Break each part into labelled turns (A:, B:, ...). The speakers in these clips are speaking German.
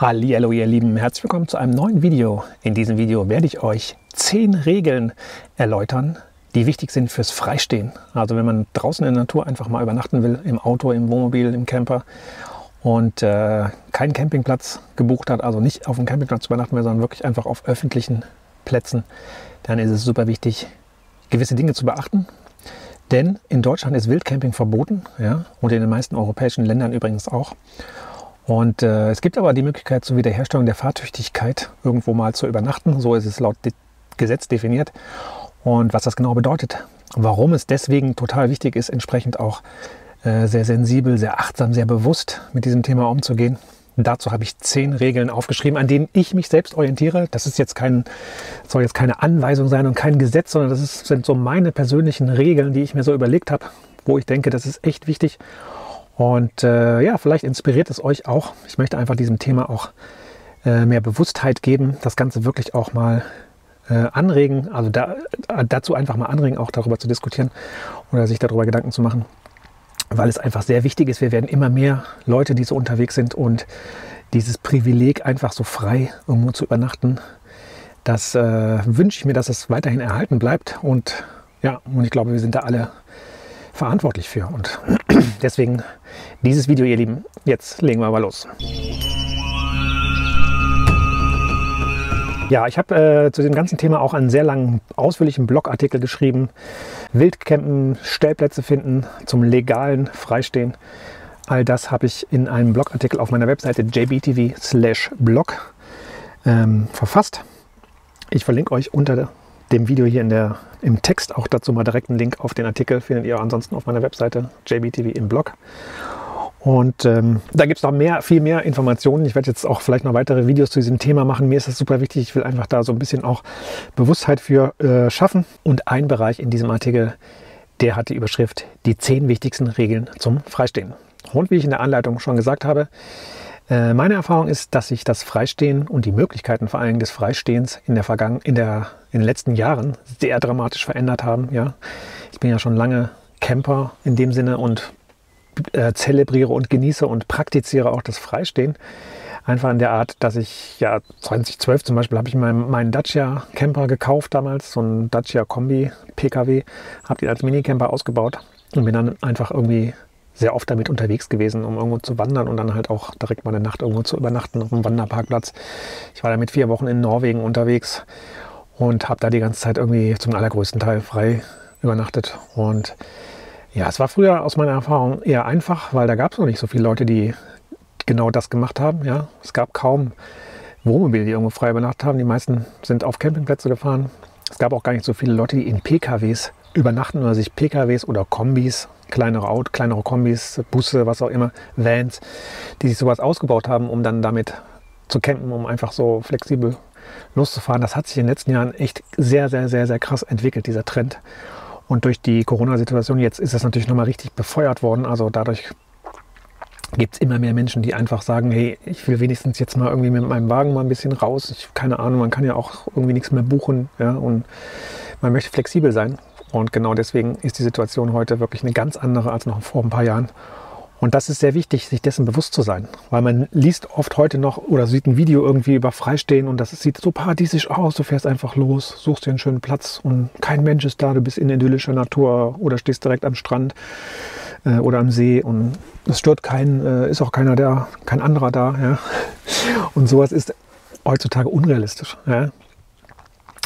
A: Hallo ihr Lieben, herzlich willkommen zu einem neuen Video. In diesem Video werde ich euch zehn Regeln erläutern, die wichtig sind fürs Freistehen. Also wenn man draußen in der Natur einfach mal übernachten will, im Auto, im Wohnmobil, im Camper und äh, keinen Campingplatz gebucht hat, also nicht auf dem Campingplatz übernachten will, sondern wirklich einfach auf öffentlichen Plätzen, dann ist es super wichtig, gewisse Dinge zu beachten. Denn in Deutschland ist Wildcamping verboten ja, und in den meisten europäischen Ländern übrigens auch. Und äh, es gibt aber die Möglichkeit zur Wiederherstellung der Fahrtüchtigkeit irgendwo mal zu übernachten. So ist es laut De Gesetz definiert. Und was das genau bedeutet, warum es deswegen total wichtig ist, entsprechend auch äh, sehr sensibel, sehr achtsam, sehr bewusst mit diesem Thema umzugehen. Dazu habe ich zehn Regeln aufgeschrieben, an denen ich mich selbst orientiere. Das ist jetzt kein, soll jetzt keine Anweisung sein und kein Gesetz, sondern das ist, sind so meine persönlichen Regeln, die ich mir so überlegt habe, wo ich denke, das ist echt wichtig. Und äh, ja, vielleicht inspiriert es euch auch. Ich möchte einfach diesem Thema auch äh, mehr Bewusstheit geben, das Ganze wirklich auch mal äh, anregen, also da, dazu einfach mal anregen, auch darüber zu diskutieren oder sich darüber Gedanken zu machen, weil es einfach sehr wichtig ist. Wir werden immer mehr Leute, die so unterwegs sind und dieses Privileg, einfach so frei irgendwo zu übernachten, das äh, wünsche ich mir, dass es weiterhin erhalten bleibt. Und ja, und ich glaube, wir sind da alle verantwortlich für. Und deswegen dieses Video, ihr Lieben. Jetzt legen wir mal los. Ja, ich habe äh, zu dem ganzen Thema auch einen sehr langen, ausführlichen Blogartikel geschrieben. Wildcampen, Stellplätze finden, zum legalen Freistehen. All das habe ich in einem Blogartikel auf meiner Webseite jbtv/blog ähm, verfasst. Ich verlinke euch unter dem Video hier in der, im Text auch dazu mal direkt einen Link auf den Artikel. Findet ihr ansonsten auf meiner Webseite jbtv im Blog. Und ähm, da gibt es noch mehr, viel mehr Informationen. Ich werde jetzt auch vielleicht noch weitere Videos zu diesem Thema machen. Mir ist das super wichtig. Ich will einfach da so ein bisschen auch Bewusstheit für äh, schaffen. Und ein Bereich in diesem Artikel, der hat die Überschrift Die zehn wichtigsten Regeln zum Freistehen. Und wie ich in der Anleitung schon gesagt habe, äh, meine Erfahrung ist, dass sich das Freistehen und die Möglichkeiten vor allem des Freistehens in, der Vergangen in, der, in den letzten Jahren sehr dramatisch verändert haben. Ja. Ich bin ja schon lange Camper in dem Sinne und äh, zelebriere und genieße und praktiziere auch das Freistehen. Einfach in der Art, dass ich ja 2012 zum Beispiel habe ich meinen, meinen Dacia Camper gekauft damals, so ein Dacia Kombi PKW, habe den als Minicamper ausgebaut und bin dann einfach irgendwie sehr oft damit unterwegs gewesen, um irgendwo zu wandern und dann halt auch direkt mal eine Nacht irgendwo zu übernachten auf einem Wanderparkplatz. Ich war damit vier Wochen in Norwegen unterwegs und habe da die ganze Zeit irgendwie zum allergrößten Teil frei übernachtet und ja, es war früher aus meiner Erfahrung eher einfach, weil da gab es noch nicht so viele Leute, die genau das gemacht haben. Ja, es gab kaum Wohnmobile, die irgendwo frei übernachtet haben. Die meisten sind auf Campingplätze gefahren. Es gab auch gar nicht so viele Leute, die in PKWs übernachten oder sich PKWs oder Kombis, kleinere Autos, kleinere Kombis, Busse, was auch immer, Vans, die sich sowas ausgebaut haben, um dann damit zu campen, um einfach so flexibel loszufahren. Das hat sich in den letzten Jahren echt sehr, sehr, sehr, sehr krass entwickelt, dieser Trend. Und durch die Corona-Situation jetzt ist das natürlich nochmal richtig befeuert worden. Also dadurch gibt es immer mehr Menschen, die einfach sagen, hey, ich will wenigstens jetzt mal irgendwie mit meinem Wagen mal ein bisschen raus. Ich, keine Ahnung, man kann ja auch irgendwie nichts mehr buchen. Ja, und man möchte flexibel sein. Und genau deswegen ist die Situation heute wirklich eine ganz andere als noch vor ein paar Jahren. Und das ist sehr wichtig, sich dessen bewusst zu sein, weil man liest oft heute noch oder sieht ein Video irgendwie über Freistehen und das sieht so paradiesisch aus. Du fährst einfach los, suchst dir einen schönen Platz und kein Mensch ist da. Du bist in idyllischer Natur oder stehst direkt am Strand äh, oder am See und es stört keinen, äh, ist auch keiner da, kein anderer da. Ja? Und sowas ist heutzutage unrealistisch. Ja?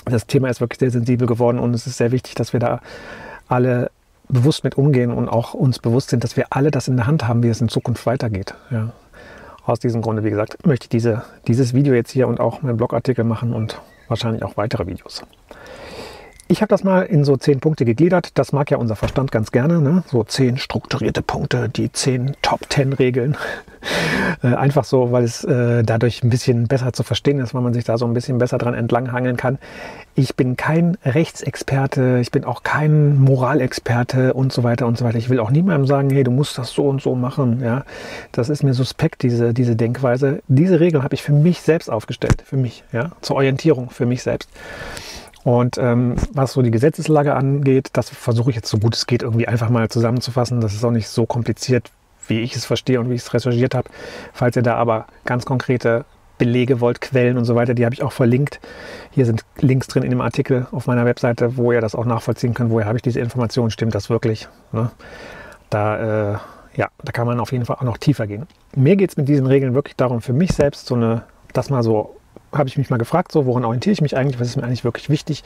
A: Das Thema ist wirklich sehr sensibel geworden und es ist sehr wichtig, dass wir da alle bewusst mit umgehen und auch uns bewusst sind, dass wir alle das in der Hand haben, wie es in Zukunft weitergeht. Ja. Aus diesem Grunde, wie gesagt, möchte ich diese, dieses Video jetzt hier und auch meinen Blogartikel machen und wahrscheinlich auch weitere Videos. Ich habe das mal in so zehn Punkte gegliedert. Das mag ja unser Verstand ganz gerne. Ne? So zehn strukturierte Punkte, die zehn Top-Ten-Regeln. Äh, einfach so, weil es äh, dadurch ein bisschen besser zu verstehen ist, weil man sich da so ein bisschen besser dran entlanghangeln kann. Ich bin kein Rechtsexperte, ich bin auch kein Moralexperte und so weiter und so weiter. Ich will auch niemandem sagen, hey, du musst das so und so machen. Ja? Das ist mir suspekt, diese, diese Denkweise. Diese Regel habe ich für mich selbst aufgestellt, für mich, ja? zur Orientierung für mich selbst. Und ähm, was so die Gesetzeslage angeht, das versuche ich jetzt so gut es geht irgendwie einfach mal zusammenzufassen. Das ist auch nicht so kompliziert, wie ich es verstehe und wie ich es recherchiert habe. Falls ihr da aber ganz konkrete Belege wollt, Quellen und so weiter, die habe ich auch verlinkt. Hier sind Links drin in dem Artikel auf meiner Webseite, wo ihr das auch nachvollziehen könnt. Woher habe ich diese Informationen? Stimmt das wirklich? Ne? Da, äh, ja, da kann man auf jeden Fall auch noch tiefer gehen. Mir geht es mit diesen Regeln wirklich darum, für mich selbst so eine, das mal so, habe ich mich mal gefragt, so, woran orientiere ich mich eigentlich? Was ist mir eigentlich wirklich wichtig?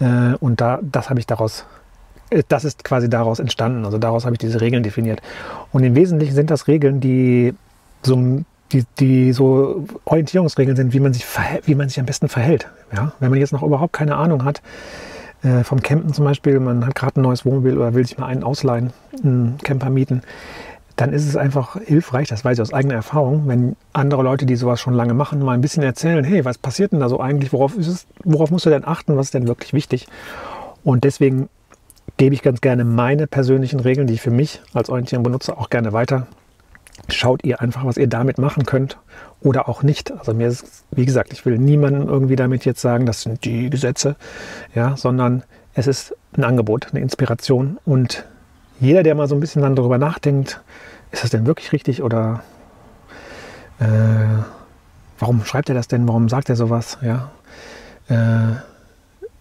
A: Äh, und da, das habe ich daraus äh, das ist quasi daraus entstanden. Also daraus habe ich diese Regeln definiert. Und im Wesentlichen sind das Regeln, die so die, die so Orientierungsregeln sind, wie man sich, wie man sich am besten verhält. Ja? Wenn man jetzt noch überhaupt keine Ahnung hat, äh, vom Campen zum Beispiel, man hat gerade ein neues Wohnmobil oder will sich mal einen ausleihen, einen Camper mieten, dann ist es einfach hilfreich, das weiß ich aus eigener Erfahrung, wenn andere Leute, die sowas schon lange machen, mal ein bisschen erzählen, hey, was passiert denn da so eigentlich, worauf, ist es, worauf musst du denn achten, was ist denn wirklich wichtig? Und deswegen gebe ich ganz gerne meine persönlichen Regeln, die ich für mich als Orientierung benutze, auch gerne weiter schaut ihr einfach, was ihr damit machen könnt oder auch nicht. Also mir ist, wie gesagt, ich will niemandem irgendwie damit jetzt sagen, das sind die Gesetze, ja, sondern es ist ein Angebot, eine Inspiration und jeder, der mal so ein bisschen dann darüber nachdenkt, ist das denn wirklich richtig oder äh, warum schreibt er das denn, warum sagt er sowas, ja, äh,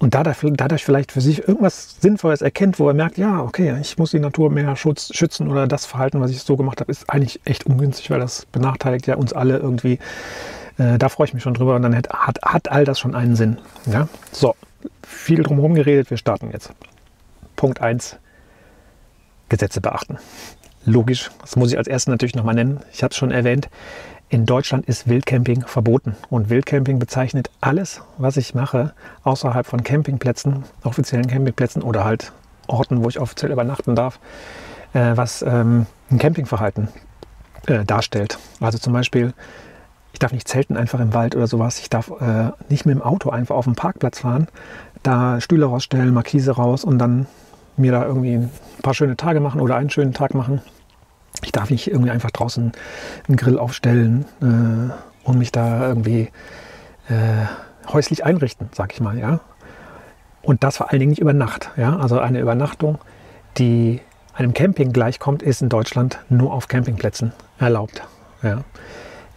A: und dadurch, vielleicht für sich irgendwas Sinnvolles erkennt, wo er merkt, ja, okay, ich muss die Natur mehr Schutz, schützen oder das Verhalten, was ich so gemacht habe, ist eigentlich echt ungünstig, weil das benachteiligt ja uns alle irgendwie. Äh, da freue ich mich schon drüber und dann hat, hat, hat all das schon einen Sinn. Ja? So, viel drumherum geredet, wir starten jetzt. Punkt 1, Gesetze beachten. Logisch, das muss ich als erstes natürlich nochmal nennen. Ich habe es schon erwähnt, in Deutschland ist Wildcamping verboten. Und Wildcamping bezeichnet alles, was ich mache, außerhalb von Campingplätzen, offiziellen Campingplätzen oder halt Orten, wo ich offiziell übernachten darf, äh, was ähm, ein Campingverhalten äh, darstellt. Also zum Beispiel, ich darf nicht zelten einfach im Wald oder sowas. Ich darf äh, nicht mit dem Auto einfach auf den Parkplatz fahren, da Stühle rausstellen, Markise raus und dann mir da irgendwie ein paar schöne Tage machen oder einen schönen Tag machen. Ich darf nicht irgendwie einfach draußen einen Grill aufstellen äh, und mich da irgendwie äh, häuslich einrichten, sag ich mal, ja. Und das vor allen Dingen nicht über Nacht, ja. Also eine Übernachtung, die einem Camping gleichkommt, ist in Deutschland nur auf Campingplätzen erlaubt, ja.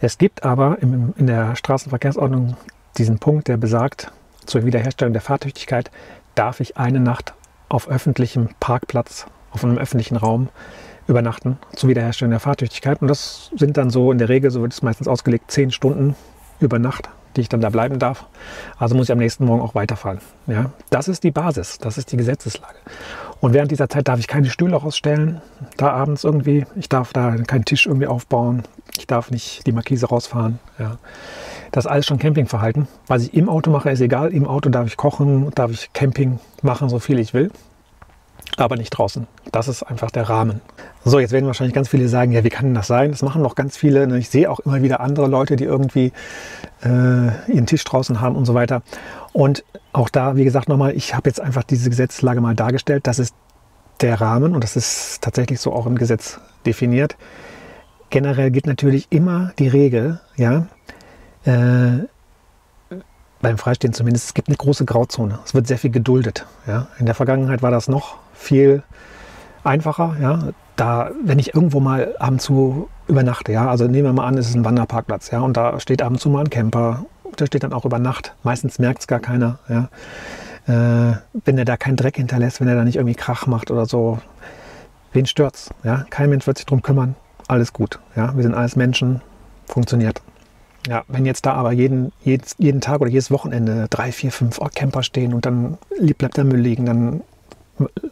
A: Es gibt aber im, in der Straßenverkehrsordnung diesen Punkt, der besagt, zur Wiederherstellung der Fahrtüchtigkeit darf ich eine Nacht auf öffentlichem Parkplatz, auf einem öffentlichen Raum übernachten zur Wiederherstellung der Fahrtüchtigkeit. Und das sind dann so in der Regel, so wird es meistens ausgelegt, zehn Stunden über Nacht, die ich dann da bleiben darf. Also muss ich am nächsten Morgen auch weiterfahren. Ja, das ist die Basis, das ist die Gesetzeslage. Und während dieser Zeit darf ich keine Stühle rausstellen, da abends irgendwie. Ich darf da keinen Tisch irgendwie aufbauen. Ich darf nicht die Markise rausfahren. Ja. Das ist alles schon Campingverhalten. Was ich im Auto mache, ist egal. Im Auto darf ich kochen, darf ich Camping machen, so viel ich will aber nicht draußen. Das ist einfach der Rahmen. So, jetzt werden wahrscheinlich ganz viele sagen, ja, wie kann denn das sein? Das machen noch ganz viele. Ich sehe auch immer wieder andere Leute, die irgendwie äh, ihren Tisch draußen haben und so weiter. Und auch da, wie gesagt, nochmal, ich habe jetzt einfach diese Gesetzeslage mal dargestellt. Das ist der Rahmen und das ist tatsächlich so auch im Gesetz definiert. Generell gilt natürlich immer die Regel, ja, äh, beim Freistehen zumindest, es gibt eine große Grauzone. Es wird sehr viel geduldet. Ja. In der Vergangenheit war das noch viel einfacher. Ja. Da, wenn ich irgendwo mal ab und zu übernachte, ja, also nehmen wir mal an, es ist ein Wanderparkplatz, ja, und da steht ab und zu mal ein Camper, der steht dann auch über Nacht. Meistens merkt es gar keiner, ja. Äh, wenn er da keinen Dreck hinterlässt, wenn er da nicht irgendwie Krach macht oder so, wen stört's? Ja? Kein Mensch wird sich darum kümmern. Alles gut. Ja? Wir sind alles Menschen, funktioniert. Ja, wenn jetzt da aber jeden, jeden, jeden Tag oder jedes Wochenende drei, vier, fünf Camper stehen und dann bleibt der Müll liegen, dann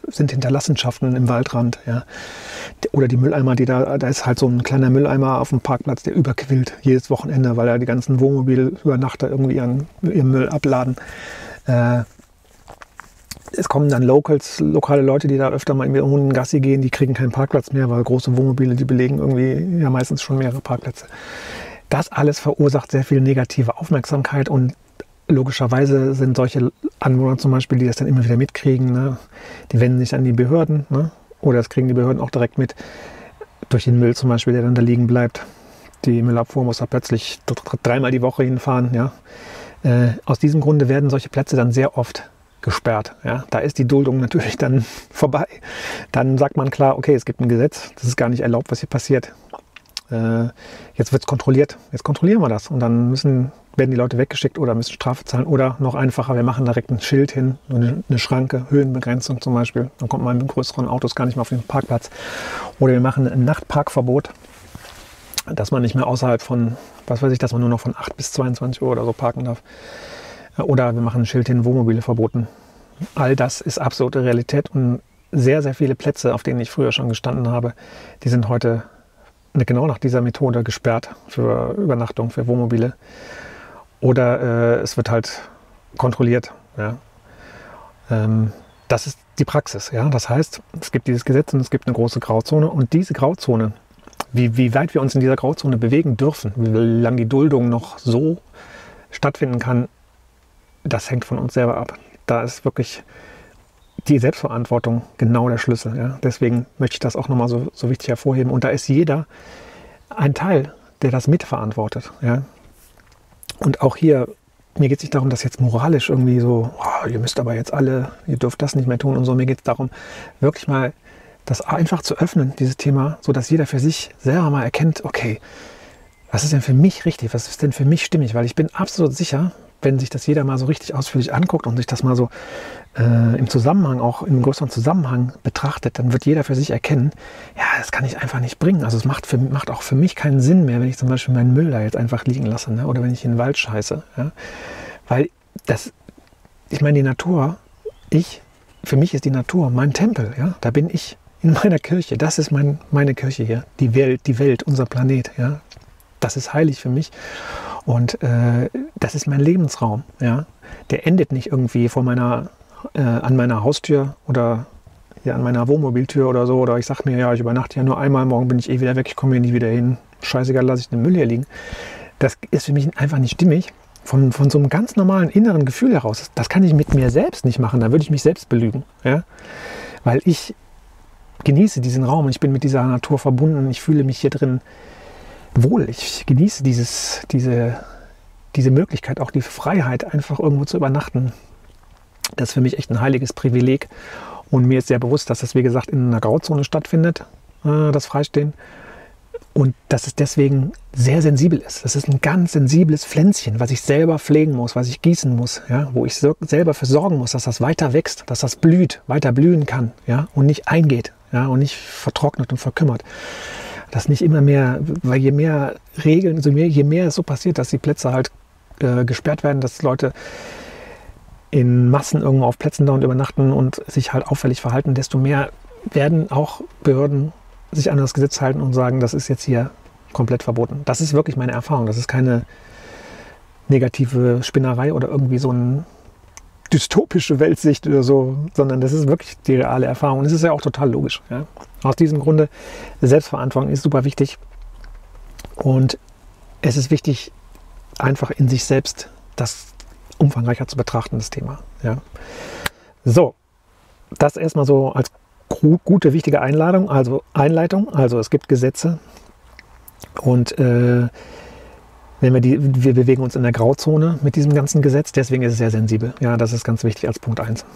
A: sind Hinterlassenschaften im Waldrand, ja. Oder die Mülleimer, die da, da ist halt so ein kleiner Mülleimer auf dem Parkplatz, der überquillt jedes Wochenende, weil da die ganzen Wohnmobilübernachter irgendwie ihren, ihren Müll abladen. Äh, es kommen dann Locals, lokale Leute, die da öfter mal mit Hunden Gassi gehen, die kriegen keinen Parkplatz mehr, weil große Wohnmobile, die belegen irgendwie ja meistens schon mehrere Parkplätze. Das alles verursacht sehr viel negative Aufmerksamkeit und logischerweise sind solche Anwohner zum Beispiel, die das dann immer wieder mitkriegen, ne, die wenden sich an die Behörden ne, oder das kriegen die Behörden auch direkt mit durch den Müll zum Beispiel, der dann da liegen bleibt. Die Müllabfuhr muss da plötzlich dreimal die Woche hinfahren. Ja. Äh, aus diesem Grunde werden solche Plätze dann sehr oft gesperrt. Ja. Da ist die Duldung natürlich dann vorbei. Dann sagt man klar, okay, es gibt ein Gesetz, das ist gar nicht erlaubt, was hier passiert. Äh, jetzt wird es kontrolliert, jetzt kontrollieren wir das. Und dann müssen, werden die Leute weggeschickt oder müssen Strafe zahlen oder noch einfacher, wir machen direkt ein Schild hin, eine, eine Schranke, Höhenbegrenzung zum Beispiel, dann kommt man mit größeren Autos gar nicht mehr auf den Parkplatz. Oder wir machen ein Nachtparkverbot, dass man nicht mehr außerhalb von, was weiß ich, dass man nur noch von 8 bis 22 Uhr oder so parken darf. Oder wir machen ein Schild hin, Wohnmobile verboten. All das ist absolute Realität und sehr, sehr viele Plätze, auf denen ich früher schon gestanden habe, die sind heute genau nach dieser Methode gesperrt für Übernachtung, für Wohnmobile. Oder äh, es wird halt kontrolliert. Ja. Ähm, das ist die Praxis. Ja. Das heißt, es gibt dieses Gesetz und es gibt eine große Grauzone. Und diese Grauzone, wie, wie weit wir uns in dieser Grauzone bewegen dürfen, wie lange die Duldung noch so stattfinden kann, das hängt von uns selber ab. Da ist wirklich die Selbstverantwortung genau der Schlüssel. Ja? Deswegen möchte ich das auch nochmal so, so wichtig hervorheben. Und da ist jeder ein Teil, der das mitverantwortet. Ja? Und auch hier, mir geht es nicht darum, dass jetzt moralisch irgendwie so, oh, ihr müsst aber jetzt alle, ihr dürft das nicht mehr tun und so. Mir geht es darum, wirklich mal das einfach zu öffnen, dieses Thema, sodass jeder für sich selber mal erkennt, okay, was ist denn für mich richtig, was ist denn für mich stimmig? Weil ich bin absolut sicher, wenn sich das jeder mal so richtig ausführlich anguckt und sich das mal so äh, im Zusammenhang, auch im größeren Zusammenhang betrachtet, dann wird jeder für sich erkennen, ja, das kann ich einfach nicht bringen. Also es macht, für, macht auch für mich keinen Sinn mehr, wenn ich zum Beispiel meinen Müll da jetzt einfach liegen lasse ne? oder wenn ich in den Wald scheiße. Ja? Weil das, ich meine, die Natur, ich, für mich ist die Natur mein Tempel. Ja? Da bin ich in meiner Kirche. Das ist mein, meine Kirche hier. Die Welt, die Welt, unser Planet. Ja? Das ist heilig für mich. Und äh, das ist mein Lebensraum. Ja? Der endet nicht irgendwie vor meiner äh, an meiner Haustür oder hier an meiner Wohnmobiltür oder so. Oder ich sage mir, ja, ich übernachte ja nur einmal, morgen bin ich eh wieder weg, ich komme hier nie wieder hin. Scheißegal, lasse ich den Müll hier liegen. Das ist für mich einfach nicht stimmig. Von, von so einem ganz normalen inneren Gefühl heraus. Das kann ich mit mir selbst nicht machen. Da würde ich mich selbst belügen. Ja? Weil ich genieße diesen Raum und ich bin mit dieser Natur verbunden. Ich fühle mich hier drin wohl. Ich genieße dieses, diese, diese Möglichkeit, auch die Freiheit, einfach irgendwo zu übernachten. Das ist für mich echt ein heiliges Privileg. Und mir ist sehr bewusst, dass das, wie gesagt, in einer Grauzone stattfindet, äh, das Freistehen. Und dass es deswegen sehr sensibel ist. Das ist ein ganz sensibles Pflänzchen, was ich selber pflegen muss, was ich gießen muss, ja, wo ich selber für sorgen muss, dass das weiter wächst, dass das blüht, weiter blühen kann ja, und nicht eingeht ja, und nicht vertrocknet und verkümmert. Das nicht immer mehr, weil je mehr Regeln, je mehr es so passiert, dass die Plätze halt äh, gesperrt werden, dass Leute in Massen irgendwo auf Plätzen da und übernachten und sich halt auffällig verhalten, desto mehr werden auch Behörden sich an das Gesetz halten und sagen, das ist jetzt hier komplett verboten. Das ist wirklich meine Erfahrung. Das ist keine negative Spinnerei oder irgendwie so eine dystopische Weltsicht oder so, sondern das ist wirklich die reale Erfahrung. Und es ist ja auch total logisch. Ja? Aus diesem Grunde, Selbstverantwortung ist super wichtig. Und es ist wichtig, einfach in sich selbst das umfangreicher zu betrachten, das Thema. Ja. So, das erstmal so als gute, wichtige Einladung, also Einleitung. Also es gibt Gesetze und äh, wenn wir, die, wir bewegen uns in der Grauzone mit diesem ganzen Gesetz, deswegen ist es sehr sensibel. Ja, das ist ganz wichtig als Punkt 1.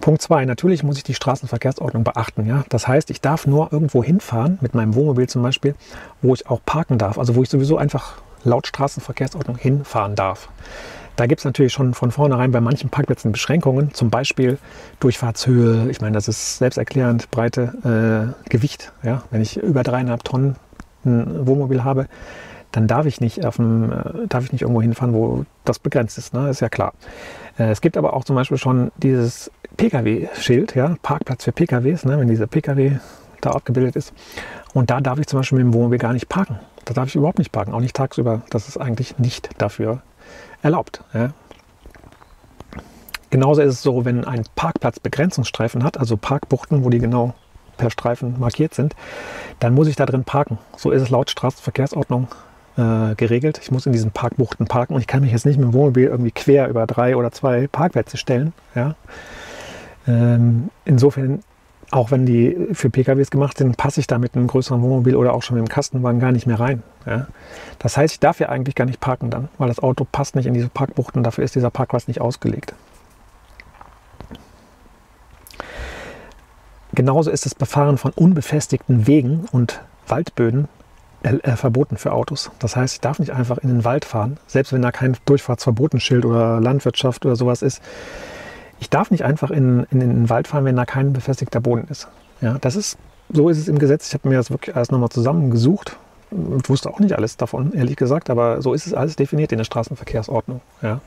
A: Punkt 2, natürlich muss ich die Straßenverkehrsordnung beachten. Ja? Das heißt, ich darf nur irgendwo hinfahren, mit meinem Wohnmobil zum Beispiel, wo ich auch parken darf. Also wo ich sowieso einfach laut Straßenverkehrsordnung hinfahren darf. Da gibt es natürlich schon von vornherein bei manchen Parkplätzen Beschränkungen, zum Beispiel Durchfahrtshöhe, ich meine, das ist selbsterklärend, Breite, äh, Gewicht. Ja? Wenn ich über dreieinhalb Tonnen ein Wohnmobil habe, dann darf ich nicht, auf dem, äh, darf ich nicht irgendwo hinfahren, wo das begrenzt ist, ne? ist ja klar. Äh, es gibt aber auch zum Beispiel schon dieses Pkw-Schild, ja? Parkplatz für Pkws, ne? wenn dieser Pkw da abgebildet ist. Und da darf ich zum Beispiel mit dem Wohnmobil gar nicht parken. Da darf ich überhaupt nicht parken, auch nicht tagsüber. Das ist eigentlich nicht dafür erlaubt. Ja. Genauso ist es so, wenn ein Parkplatz Begrenzungsstreifen hat, also Parkbuchten, wo die genau per Streifen markiert sind, dann muss ich da drin parken. So ist es laut Straßenverkehrsordnung äh, geregelt. Ich muss in diesen Parkbuchten parken und ich kann mich jetzt nicht mit dem Wohnmobil irgendwie quer über drei oder zwei Parkplätze stellen. Ja. Ähm, insofern auch wenn die für PKWs gemacht sind, passe ich da mit einem größeren Wohnmobil oder auch schon mit dem Kastenwagen gar nicht mehr rein. Ja? Das heißt, ich darf ja eigentlich gar nicht parken dann, weil das Auto passt nicht in diese Parkbuchten, dafür ist dieser Parkplatz nicht ausgelegt. Genauso ist das Befahren von unbefestigten Wegen und Waldböden äh, verboten für Autos. Das heißt, ich darf nicht einfach in den Wald fahren, selbst wenn da kein Durchfahrtsverbotenschild oder Landwirtschaft oder sowas ist. Ich darf nicht einfach in, in den Wald fahren, wenn da kein befestigter Boden ist. Ja, das ist, so ist es im Gesetz. Ich habe mir das wirklich alles nochmal zusammengesucht ich wusste auch nicht alles davon, ehrlich gesagt, aber so ist es alles definiert in der Straßenverkehrsordnung. Ja.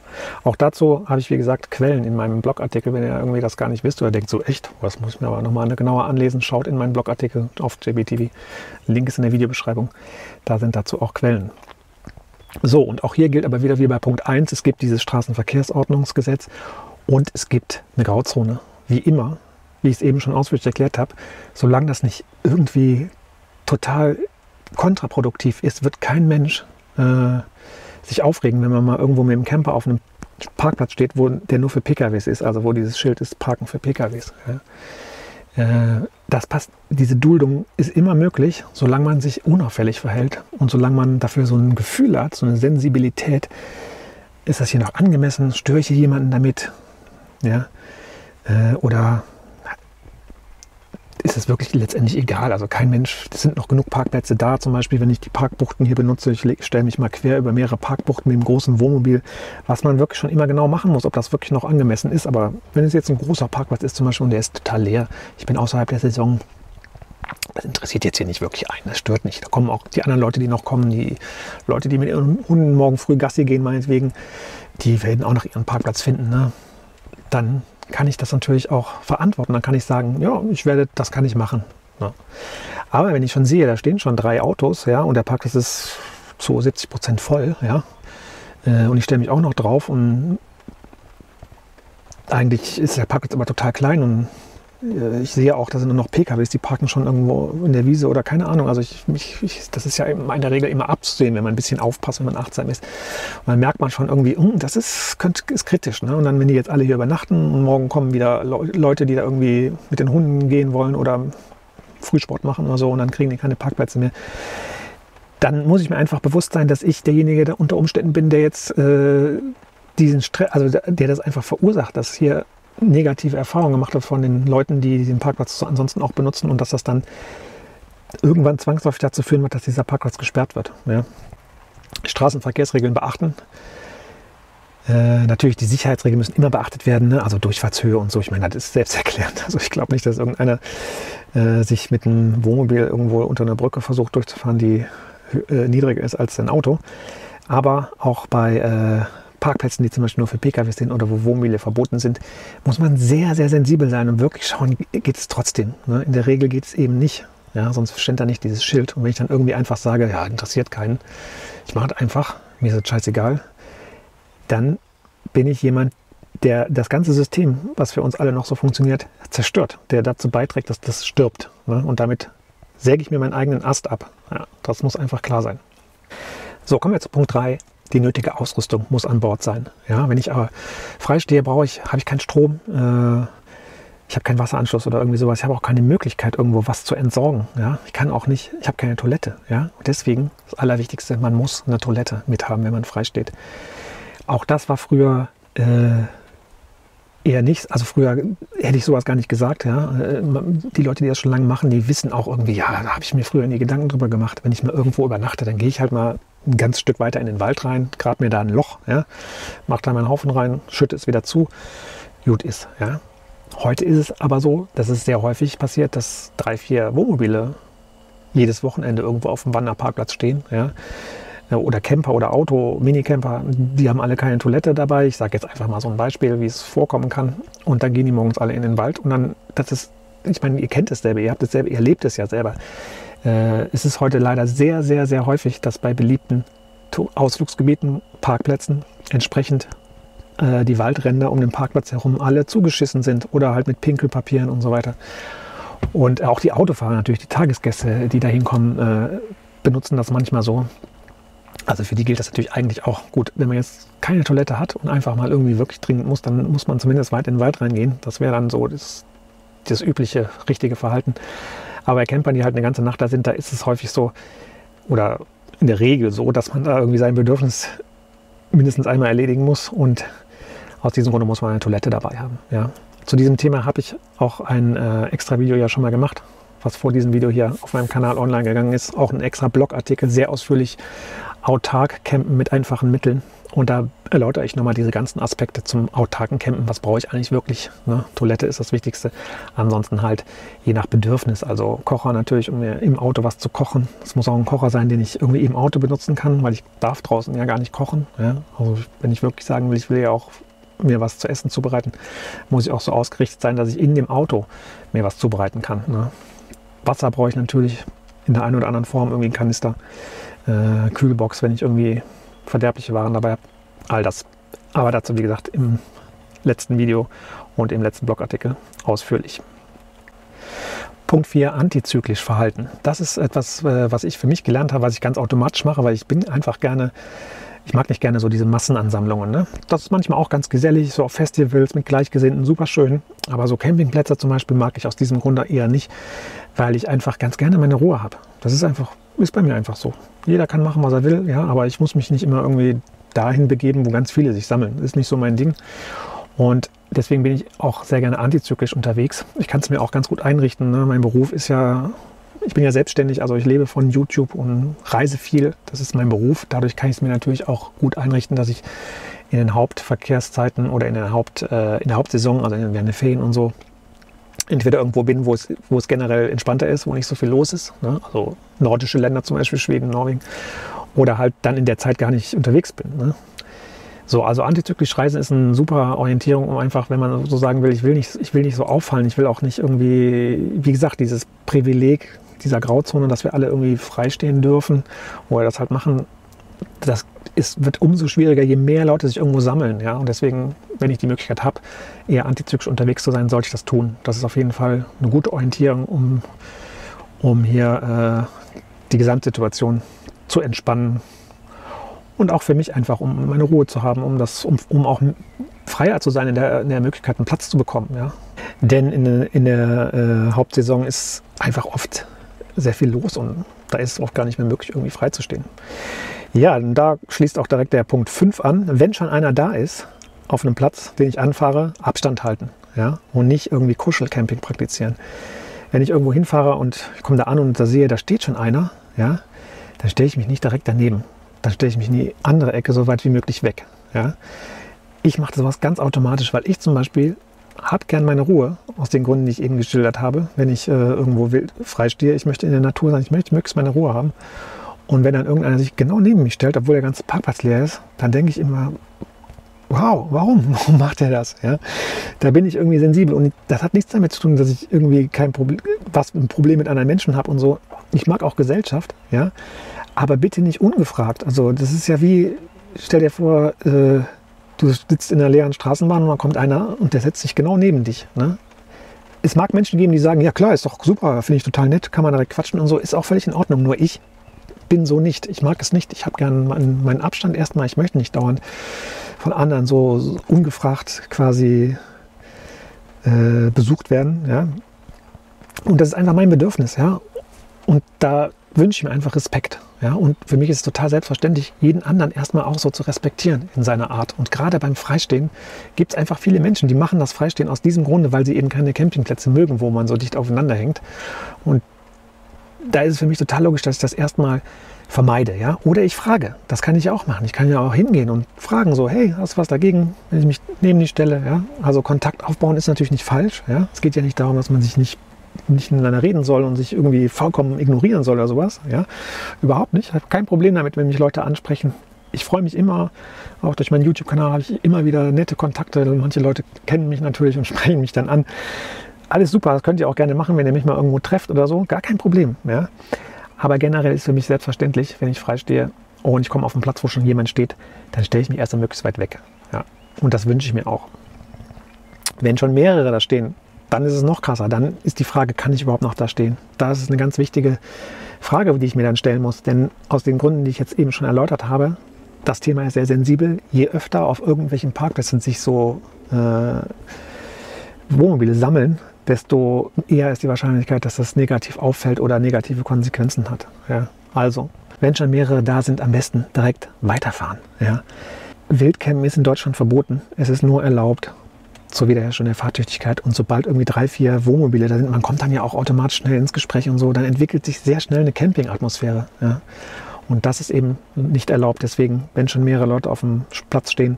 A: Auch dazu habe ich, wie gesagt, Quellen in meinem Blogartikel. Wenn ihr irgendwie das gar nicht wisst oder denkt, so echt, das muss ich mir aber nochmal genauer anlesen, schaut in meinen Blogartikel auf JBTV. Link ist in der Videobeschreibung. Da sind dazu auch Quellen. So, und auch hier gilt aber wieder wie bei Punkt 1, es gibt dieses Straßenverkehrsordnungsgesetz und es gibt eine Grauzone. Wie immer, wie ich es eben schon ausführlich erklärt habe, solange das nicht irgendwie total kontraproduktiv ist, wird kein Mensch äh, sich aufregen, wenn man mal irgendwo mit dem Camper auf einem Parkplatz steht, wo der nur für PKWs ist, also wo dieses Schild ist, Parken für PKWs. Ja. Äh, das passt, diese Duldung ist immer möglich, solange man sich unauffällig verhält und solange man dafür so ein Gefühl hat, so eine Sensibilität, ist das hier noch angemessen, störe ich hier jemanden damit? Ja? Äh, oder ist es wirklich letztendlich egal. Also kein Mensch, es sind noch genug Parkplätze da. Zum Beispiel, wenn ich die Parkbuchten hier benutze, ich stelle mich mal quer über mehrere Parkbuchten mit dem großen Wohnmobil, was man wirklich schon immer genau machen muss, ob das wirklich noch angemessen ist. Aber wenn es jetzt ein großer Parkplatz ist zum Beispiel und der ist total leer, ich bin außerhalb der Saison, das interessiert jetzt hier nicht wirklich ein, das stört nicht. Da kommen auch die anderen Leute, die noch kommen, die Leute, die mit ihren Hunden morgen früh Gassi gehen, meinetwegen, die werden auch noch ihren Parkplatz finden. Ne? Dann kann ich das natürlich auch verantworten. Dann kann ich sagen, ja, ich werde, das kann ich machen. Ja. Aber wenn ich schon sehe, da stehen schon drei Autos, ja, und der Parkplatz ist zu 70 Prozent voll, ja, äh, und ich stelle mich auch noch drauf und eigentlich ist der Parkplatz aber total klein und ich sehe auch, da sind nur noch PKWs, die parken schon irgendwo in der Wiese oder keine Ahnung. Also ich, ich, ich, das ist ja in der Regel immer abzusehen, wenn man ein bisschen aufpasst, wenn man achtsam ist. Und dann merkt man schon irgendwie, hm, das ist, könnte, ist kritisch. Ne? Und dann, wenn die jetzt alle hier übernachten und morgen kommen wieder Leute, die da irgendwie mit den Hunden gehen wollen oder Frühsport machen oder so und dann kriegen die keine Parkplätze mehr dann muss ich mir einfach bewusst sein, dass ich derjenige der unter Umständen bin, der jetzt äh, diesen Stress, also der das einfach verursacht, dass hier negative Erfahrungen gemacht habe von den Leuten, die den Parkplatz ansonsten auch benutzen und dass das dann irgendwann zwangsläufig dazu führen wird, dass dieser Parkplatz gesperrt wird. Ja. Straßenverkehrsregeln beachten. Äh, natürlich, die Sicherheitsregeln müssen immer beachtet werden, ne? also Durchfahrtshöhe und so. Ich meine, das ist selbsterklärend. Also ich glaube nicht, dass irgendeiner äh, sich mit einem Wohnmobil irgendwo unter einer Brücke versucht durchzufahren, die äh, niedriger ist als ein Auto. Aber auch bei äh, Parkplätzen, die zum Beispiel nur für PKWs sind oder wo Wohnmobile verboten sind, muss man sehr, sehr sensibel sein und wirklich schauen, geht es trotzdem. Ne? In der Regel geht es eben nicht. Ja, sonst steht da nicht dieses Schild. Und wenn ich dann irgendwie einfach sage, ja, interessiert keinen, ich mache es einfach, mir ist es scheißegal, dann bin ich jemand, der das ganze System, was für uns alle noch so funktioniert, zerstört, der dazu beiträgt, dass das stirbt. Ne? Und damit säge ich mir meinen eigenen Ast ab. Ja, das muss einfach klar sein. So, kommen wir zu Punkt 3 die nötige Ausrüstung muss an Bord sein. Ja, wenn ich aber freistehe, brauche ich, habe ich keinen Strom, äh, ich habe keinen Wasseranschluss oder irgendwie sowas. Ich habe auch keine Möglichkeit, irgendwo was zu entsorgen. Ja, ich kann auch nicht, ich habe keine Toilette. Ja, und deswegen das Allerwichtigste, man muss eine Toilette mithaben, wenn man freisteht. Auch das war früher äh, eher nicht. Also früher hätte ich sowas gar nicht gesagt. Ja, äh, die Leute, die das schon lange machen, die wissen auch irgendwie, ja, da habe ich mir früher nie Gedanken drüber gemacht. Wenn ich mal irgendwo übernachte, dann gehe ich halt mal ein ganzes Stück weiter in den Wald rein, grab mir da ein Loch, ja, mach da meinen Haufen rein, schütte es wieder zu, gut ist. Ja. Heute ist es aber so, dass es sehr häufig passiert, dass drei, vier Wohnmobile jedes Wochenende irgendwo auf dem Wanderparkplatz stehen. Ja. Oder Camper oder Auto, Minicamper, die haben alle keine Toilette dabei. Ich sage jetzt einfach mal so ein Beispiel, wie es vorkommen kann. Und dann gehen die morgens alle in den Wald. Und dann, das ist, ich meine, ihr kennt es selber, ihr habt es selber, ihr erlebt es ja selber äh, ist es heute leider sehr, sehr, sehr häufig, dass bei beliebten Ausflugsgebieten, Parkplätzen entsprechend äh, die Waldränder um den Parkplatz herum alle zugeschissen sind oder halt mit Pinkelpapieren und so weiter. Und auch die Autofahrer, natürlich die Tagesgäste, die da hinkommen, äh, benutzen das manchmal so. Also für die gilt das natürlich eigentlich auch gut. Wenn man jetzt keine Toilette hat und einfach mal irgendwie wirklich dringend muss, dann muss man zumindest weit in den Wald reingehen. Das wäre dann so das, das übliche, richtige Verhalten. Aber bei Campern, die halt eine ganze Nacht da sind, da ist es häufig so, oder in der Regel so, dass man da irgendwie sein Bedürfnis mindestens einmal erledigen muss. Und aus diesem Grunde muss man eine Toilette dabei haben. Ja. Zu diesem Thema habe ich auch ein äh, extra Video ja schon mal gemacht. was vor diesem Video hier auf meinem Kanal online gegangen ist. Auch ein extra Blogartikel, sehr ausführlich autark campen mit einfachen Mitteln. Und da erläutere ich nochmal diese ganzen Aspekte zum autarken Campen. Was brauche ich eigentlich wirklich? Ne? Toilette ist das Wichtigste. Ansonsten halt je nach Bedürfnis. Also Kocher natürlich, um mir im Auto was zu kochen. Es muss auch ein Kocher sein, den ich irgendwie im Auto benutzen kann, weil ich darf draußen ja gar nicht kochen. Ja? Also wenn ich wirklich sagen will, ich will ja auch mir was zu essen zubereiten, muss ich auch so ausgerichtet sein, dass ich in dem Auto mir was zubereiten kann. Ne? Wasser brauche ich natürlich in der einen oder anderen Form, irgendwie ein Kanister, äh, Kühlbox, wenn ich irgendwie verderbliche Waren dabei. All das. Aber dazu, wie gesagt, im letzten Video und im letzten Blogartikel ausführlich. Punkt 4, antizyklisch Verhalten. Das ist etwas, äh, was ich für mich gelernt habe, was ich ganz automatisch mache, weil ich bin einfach gerne, ich mag nicht gerne so diese Massenansammlungen. Ne? Das ist manchmal auch ganz gesellig, so auf Festivals mit Gleichgesinnten, super schön. Aber so Campingplätze zum Beispiel mag ich aus diesem Grunde eher nicht, weil ich einfach ganz gerne meine Ruhe habe. Das ist einfach, ist bei mir einfach so. Jeder kann machen, was er will, ja, aber ich muss mich nicht immer irgendwie dahin begeben, wo ganz viele sich sammeln. Das ist nicht so mein Ding. Und deswegen bin ich auch sehr gerne antizyklisch unterwegs. Ich kann es mir auch ganz gut einrichten. Ne? Mein Beruf ist ja, ich bin ja selbstständig, also ich lebe von YouTube und reise viel. Das ist mein Beruf. Dadurch kann ich es mir natürlich auch gut einrichten, dass ich in den Hauptverkehrszeiten oder in der, Haupt, äh, in der Hauptsaison, also während der Ferien und so, entweder irgendwo bin, wo es, wo es generell entspannter ist, wo nicht so viel los ist. Ne? Also nordische Länder zum Beispiel, Schweden, Norwegen. Oder halt dann in der Zeit gar nicht unterwegs bin. Ne? So, also antizyklisch reisen ist eine super Orientierung, um einfach, wenn man so sagen will, ich will nicht, ich will nicht so auffallen, ich will auch nicht irgendwie, wie gesagt, dieses Privileg dieser Grauzone, dass wir alle irgendwie freistehen dürfen oder das halt machen, das ist, wird umso schwieriger, je mehr Leute sich irgendwo sammeln. Ja? Und deswegen, wenn ich die Möglichkeit habe, eher antizyklisch unterwegs zu sein, sollte ich das tun. Das ist auf jeden Fall eine gute Orientierung, um, um hier äh, die Gesamtsituation zu entspannen und auch für mich einfach, um meine Ruhe zu haben, um, das, um, um auch freier zu sein in der, in der Möglichkeit, einen Platz zu bekommen. Ja? Denn in, in der äh, Hauptsaison ist einfach oft sehr viel los und da ist es oft gar nicht mehr möglich, irgendwie frei zu stehen. Ja, da schließt auch direkt der Punkt 5 an. Wenn schon einer da ist, auf einem Platz, den ich anfahre, Abstand halten ja? und nicht irgendwie Kuschelcamping praktizieren. Wenn ich irgendwo hinfahre und ich komme da an und da sehe, da steht schon einer, ja, dann stelle ich mich nicht direkt daneben dann stelle ich mich in die andere Ecke so weit wie möglich weg. Ja? Ich mache sowas ganz automatisch, weil ich zum Beispiel habe gern meine Ruhe, aus den Gründen, die ich eben geschildert habe, wenn ich äh, irgendwo wild frei stehe. Ich möchte in der Natur sein, ich möchte möglichst meine Ruhe haben. Und wenn dann irgendeiner sich genau neben mich stellt, obwohl der ganze Parkplatz leer ist, dann denke ich immer, wow, warum? Warum macht er das? Ja? Da bin ich irgendwie sensibel und das hat nichts damit zu tun, dass ich irgendwie kein Problem, was ein Problem mit anderen Menschen habe und so. Ich mag auch Gesellschaft, ja, aber bitte nicht ungefragt. Also das ist ja wie, stell dir vor, äh, du sitzt in einer leeren Straßenbahn und dann kommt einer und der setzt sich genau neben dich. Ne? Es mag Menschen geben, die sagen, ja klar, ist doch super, finde ich total nett, kann man direkt quatschen und so, ist auch völlig in Ordnung. Nur ich bin so nicht. Ich mag es nicht. Ich habe gerne meinen, meinen Abstand erstmal. Ich möchte nicht dauernd von anderen so, so ungefragt quasi äh, besucht werden. Ja? Und das ist einfach mein Bedürfnis. Ja? Und da wünsche ich mir einfach Respekt. Ja, und für mich ist es total selbstverständlich, jeden anderen erstmal auch so zu respektieren in seiner Art. Und gerade beim Freistehen gibt es einfach viele Menschen, die machen das Freistehen aus diesem Grunde, weil sie eben keine Campingplätze mögen, wo man so dicht aufeinander hängt. Und da ist es für mich total logisch, dass ich das erstmal vermeide. Ja? Oder ich frage. Das kann ich auch machen. Ich kann ja auch hingehen und fragen so, hey, hast du was dagegen, wenn ich mich neben die stelle? Ja? Also Kontakt aufbauen ist natürlich nicht falsch. Ja? Es geht ja nicht darum, dass man sich nicht nicht miteinander reden soll und sich irgendwie vollkommen ignorieren soll oder sowas. Ja? Überhaupt nicht. Ich habe kein Problem damit, wenn mich Leute ansprechen. Ich freue mich immer, auch durch meinen YouTube-Kanal habe ich immer wieder nette Kontakte. Manche Leute kennen mich natürlich und sprechen mich dann an. Alles super, das könnt ihr auch gerne machen, wenn ihr mich mal irgendwo trefft oder so. Gar kein Problem. Ja? Aber generell ist für mich selbstverständlich, wenn ich frei stehe und ich komme auf einen Platz, wo schon jemand steht, dann stelle ich mich erst möglichst weit weg. Ja? Und das wünsche ich mir auch. Wenn schon mehrere da stehen, dann ist es noch krasser. Dann ist die Frage, kann ich überhaupt noch da stehen? Da ist eine ganz wichtige Frage, die ich mir dann stellen muss. Denn aus den Gründen, die ich jetzt eben schon erläutert habe, das Thema ist sehr sensibel. Je öfter auf irgendwelchen Parkplätzen sich so äh, Wohnmobile sammeln, desto eher ist die Wahrscheinlichkeit, dass das negativ auffällt oder negative Konsequenzen hat. Ja? Also, wenn schon mehrere da sind, am besten direkt weiterfahren. Ja? Wildcampen ist in Deutschland verboten. Es ist nur erlaubt, zur Wiederherstellung der Fahrtüchtigkeit. Und sobald irgendwie drei, vier Wohnmobile da sind, man kommt dann ja auch automatisch schnell ins Gespräch und so, dann entwickelt sich sehr schnell eine Campingatmosphäre. Ja. Und das ist eben nicht erlaubt. Deswegen, wenn schon mehrere Leute auf dem Platz stehen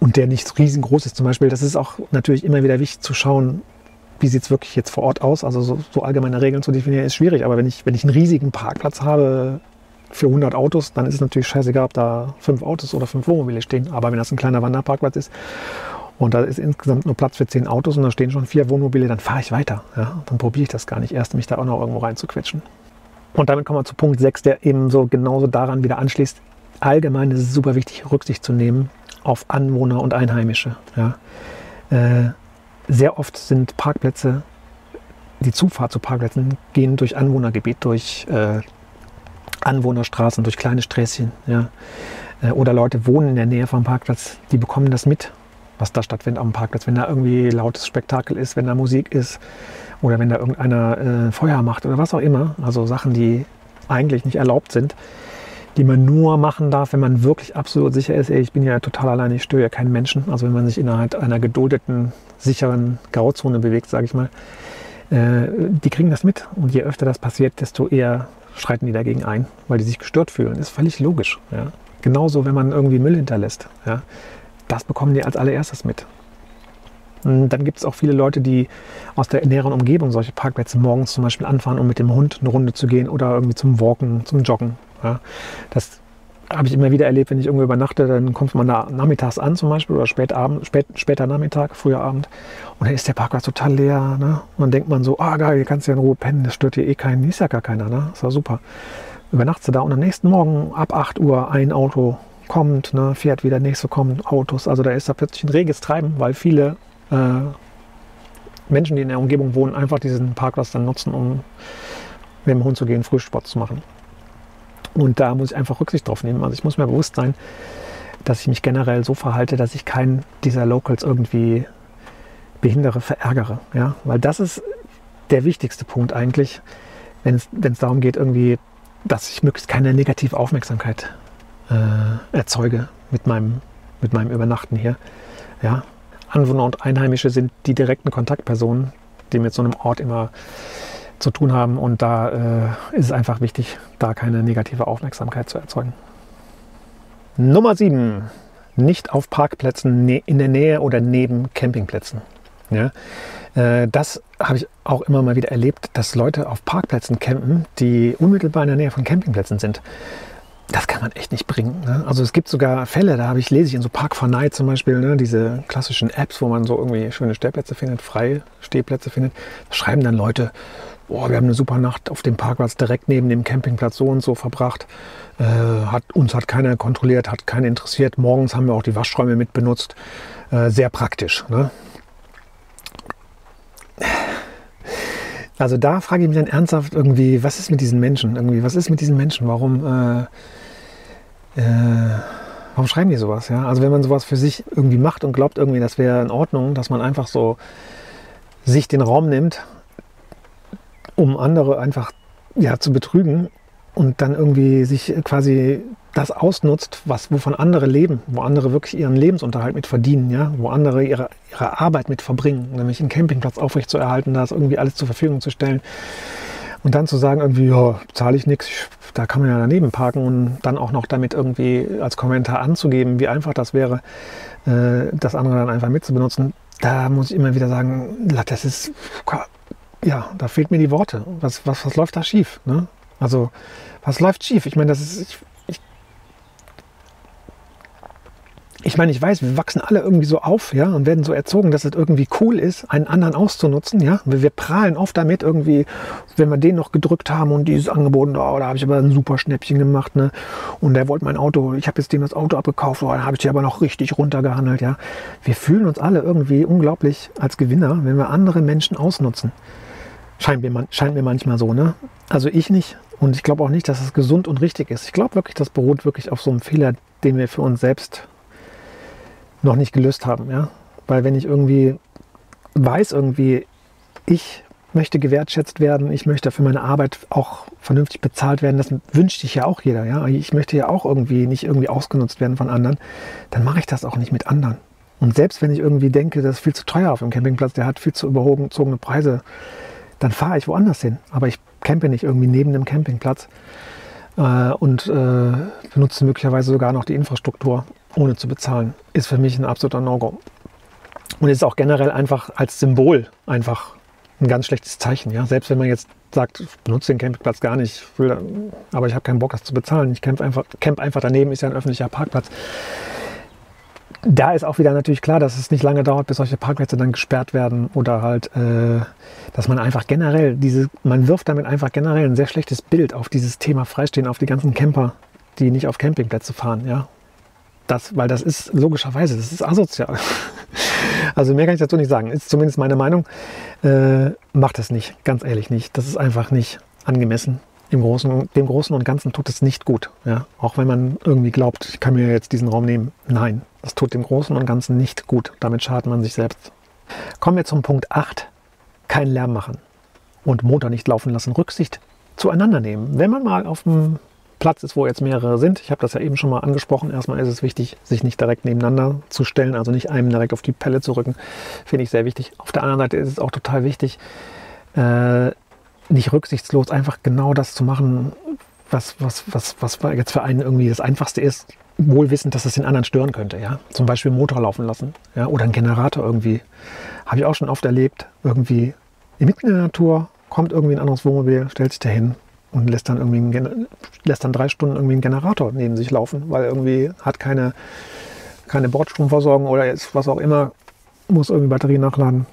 A: und der nicht riesengroß ist zum Beispiel, das ist auch natürlich immer wieder wichtig zu schauen, wie sieht es wirklich jetzt vor Ort aus. Also so, so, allgemeine Regeln zu definieren ist schwierig. Aber wenn ich, wenn ich einen riesigen Parkplatz habe für 100 Autos, dann ist es natürlich scheißegal, ob da fünf Autos oder fünf Wohnmobile stehen. Aber wenn das ein kleiner Wanderparkplatz ist und da ist insgesamt nur Platz für zehn Autos und da stehen schon vier Wohnmobile, dann fahre ich weiter. Ja? Dann probiere ich das gar nicht erst, mich da auch noch irgendwo reinzuquetschen. Und damit kommen wir zu Punkt 6, der eben so genauso daran wieder anschließt. Allgemein ist es super wichtig, Rücksicht zu nehmen auf Anwohner und Einheimische. Ja. Äh, sehr oft sind Parkplätze, die Zufahrt zu Parkplätzen gehen durch Anwohnergebiet, durch äh, Anwohnerstraßen, durch kleine Sträßchen. Ja. Äh, oder Leute wohnen in der Nähe vom Parkplatz, die bekommen das mit, was da stattfindet am Parkplatz. Wenn da irgendwie lautes Spektakel ist, wenn da Musik ist, oder wenn da irgendeiner äh, Feuer macht oder was auch immer. Also Sachen, die eigentlich nicht erlaubt sind, die man nur machen darf, wenn man wirklich absolut sicher ist, ey, ich bin ja total alleine, ich störe ja keinen Menschen. Also wenn man sich innerhalb einer geduldeten, sicheren Grauzone bewegt, sage ich mal, äh, die kriegen das mit. Und je öfter das passiert, desto eher schreiten die dagegen ein, weil die sich gestört fühlen. Ist völlig logisch. Ja? Genauso, wenn man irgendwie Müll hinterlässt. Ja? Das bekommen die als allererstes mit. Dann gibt es auch viele Leute, die aus der näheren Umgebung solche Parkplätze morgens zum Beispiel anfahren, um mit dem Hund eine Runde zu gehen oder irgendwie zum Walken, zum Joggen. Ja, das habe ich immer wieder erlebt, wenn ich irgendwo übernachte, dann kommt man da nachmittags an zum Beispiel oder spät Abend, spät, später Nachmittag, früher Abend und dann ist der Parkplatz total leer. Ne? Und dann denkt man so, ah geil, hier kannst du ja in Ruhe pennen, das stört hier eh keinen, ist ja gar keiner, ne? ist ja super. Übernachtest du da und am nächsten Morgen ab 8 Uhr ein Auto kommt, ne, fährt wieder, nächste kommen Autos. Also da ist da plötzlich ein reges Treiben, weil viele äh, Menschen, die in der Umgebung wohnen, einfach diesen Parkplatz dann nutzen, um mit dem Hund zu gehen, Frühsport zu machen. Und da muss ich einfach Rücksicht drauf nehmen. Also ich muss mir bewusst sein, dass ich mich generell so verhalte, dass ich keinen dieser Locals irgendwie behindere, verärgere. Ja? Weil das ist der wichtigste Punkt eigentlich, wenn es, darum geht, irgendwie, dass ich möglichst keine negative Aufmerksamkeit äh, erzeuge mit meinem, mit meinem Übernachten hier. Ja? Anwohner und Einheimische sind die direkten Kontaktpersonen, die mit so einem Ort immer zu tun haben. Und da äh, ist es einfach wichtig, da keine negative Aufmerksamkeit zu erzeugen. Nummer 7. Nicht auf Parkplätzen in der Nähe oder neben Campingplätzen. Ja? Äh, das habe ich auch immer mal wieder erlebt, dass Leute auf Parkplätzen campen, die unmittelbar in der Nähe von Campingplätzen sind das kann man echt nicht bringen. Ne? Also es gibt sogar Fälle, da habe ich, lese ich in so Park 4 Night zum Beispiel, ne, diese klassischen Apps, wo man so irgendwie schöne Stellplätze findet, freie Stehplätze findet. Da schreiben dann Leute, oh, wir haben eine super Nacht auf dem Parkplatz direkt neben dem Campingplatz so und so verbracht. Äh, hat, uns hat keiner kontrolliert, hat keiner interessiert. Morgens haben wir auch die Waschräume mit benutzt. Äh, sehr praktisch. Ne? Also da frage ich mich dann ernsthaft irgendwie, was ist mit diesen Menschen? Irgendwie, was ist mit diesen Menschen? Warum, äh, äh, warum schreiben die sowas? Ja? Also wenn man sowas für sich irgendwie macht und glaubt irgendwie, das wäre in Ordnung, dass man einfach so sich den Raum nimmt, um andere einfach ja, zu betrügen und dann irgendwie sich quasi das ausnutzt, was, wovon andere leben, wo andere wirklich ihren Lebensunterhalt mit verdienen, ja? wo andere ihre, ihre Arbeit mit verbringen, nämlich einen Campingplatz aufrechtzuerhalten, das irgendwie alles zur Verfügung zu stellen. Und dann zu sagen, irgendwie, ja, zahle ich nichts, da kann man ja daneben parken und dann auch noch damit irgendwie als Kommentar anzugeben, wie einfach das wäre, äh, das andere dann einfach mitzubenutzen. Da muss ich immer wieder sagen, das ist, ja, da fehlt mir die Worte. Was, was, was läuft da schief? Ne? Also, was läuft schief? Ich meine, das ist, ich, ich meine, ich weiß, wir wachsen alle irgendwie so auf, ja, und werden so erzogen, dass es irgendwie cool ist, einen anderen auszunutzen, ja. Wir, wir prahlen oft damit irgendwie, wenn wir den noch gedrückt haben und dieses Angebot, oh, da habe ich aber ein super Schnäppchen gemacht, ne. Und der wollte mein Auto, ich habe jetzt dem das Auto abgekauft, oh, da habe ich die aber noch richtig runtergehandelt, ja. Wir fühlen uns alle irgendwie unglaublich als Gewinner, wenn wir andere Menschen ausnutzen. Scheint mir, scheint mir manchmal so, ne? Also ich nicht. Und ich glaube auch nicht, dass es gesund und richtig ist. Ich glaube wirklich, das beruht wirklich auf so einem Fehler, den wir für uns selbst noch nicht gelöst haben. Ja? Weil wenn ich irgendwie weiß, irgendwie, ich möchte gewertschätzt werden, ich möchte für meine Arbeit auch vernünftig bezahlt werden, das wünscht sich ja auch jeder. Ja? Ich möchte ja auch irgendwie nicht irgendwie ausgenutzt werden von anderen, dann mache ich das auch nicht mit anderen. Und selbst wenn ich irgendwie denke, das ist viel zu teuer auf dem Campingplatz, der hat viel zu überzogene Preise, dann fahre ich woanders hin. Aber ich campe nicht irgendwie neben dem Campingplatz äh, und äh, benutze möglicherweise sogar noch die Infrastruktur, ohne zu bezahlen. Ist für mich ein absoluter No-Go. Und ist auch generell einfach als Symbol einfach ein ganz schlechtes Zeichen. Ja? Selbst wenn man jetzt sagt, ich benutze den Campingplatz gar nicht, will, aber ich habe keinen Bock, das zu bezahlen. Ich camp einfach, camp einfach daneben, ist ja ein öffentlicher Parkplatz da ist auch wieder natürlich klar, dass es nicht lange dauert, bis solche Parkplätze dann gesperrt werden oder halt, äh, dass man einfach generell diese, man wirft damit einfach generell ein sehr schlechtes Bild auf dieses Thema Freistehen, auf die ganzen Camper, die nicht auf Campingplätze fahren, ja. Das, weil das ist logischerweise, das ist asozial. Also mehr kann ich dazu nicht sagen. Ist zumindest meine Meinung. Äh, macht es nicht, ganz ehrlich nicht. Das ist einfach nicht angemessen im Großen, dem Großen und Ganzen tut es nicht gut. Ja? Auch wenn man irgendwie glaubt, ich kann mir jetzt diesen Raum nehmen. Nein, das tut dem Großen und Ganzen nicht gut. Damit schadet man sich selbst. Kommen wir zum Punkt 8. Kein Lärm machen und Motor nicht laufen lassen. Rücksicht zueinander nehmen. Wenn man mal auf dem Platz ist, wo jetzt mehrere sind, ich habe das ja eben schon mal angesprochen, erstmal ist es wichtig, sich nicht direkt nebeneinander zu stellen, also nicht einem direkt auf die Pelle zu rücken. Finde ich sehr wichtig. Auf der anderen Seite ist es auch total wichtig, äh, nicht rücksichtslos einfach genau das zu machen, was, was, was, was jetzt für einen irgendwie das Einfachste ist, wohl wissend, dass es den anderen stören könnte. Ja? Zum Beispiel Motor laufen lassen ja? oder einen Generator irgendwie. Habe ich auch schon oft erlebt. Irgendwie mitten in der Natur kommt irgendwie ein anderes Wohnmobil, stellt sich dahin und lässt dann irgendwie einen, lässt dann drei Stunden irgendwie einen Generator neben sich laufen, weil irgendwie hat keine, keine Bordstromversorgung oder jetzt was auch immer, muss irgendwie Batterie nachladen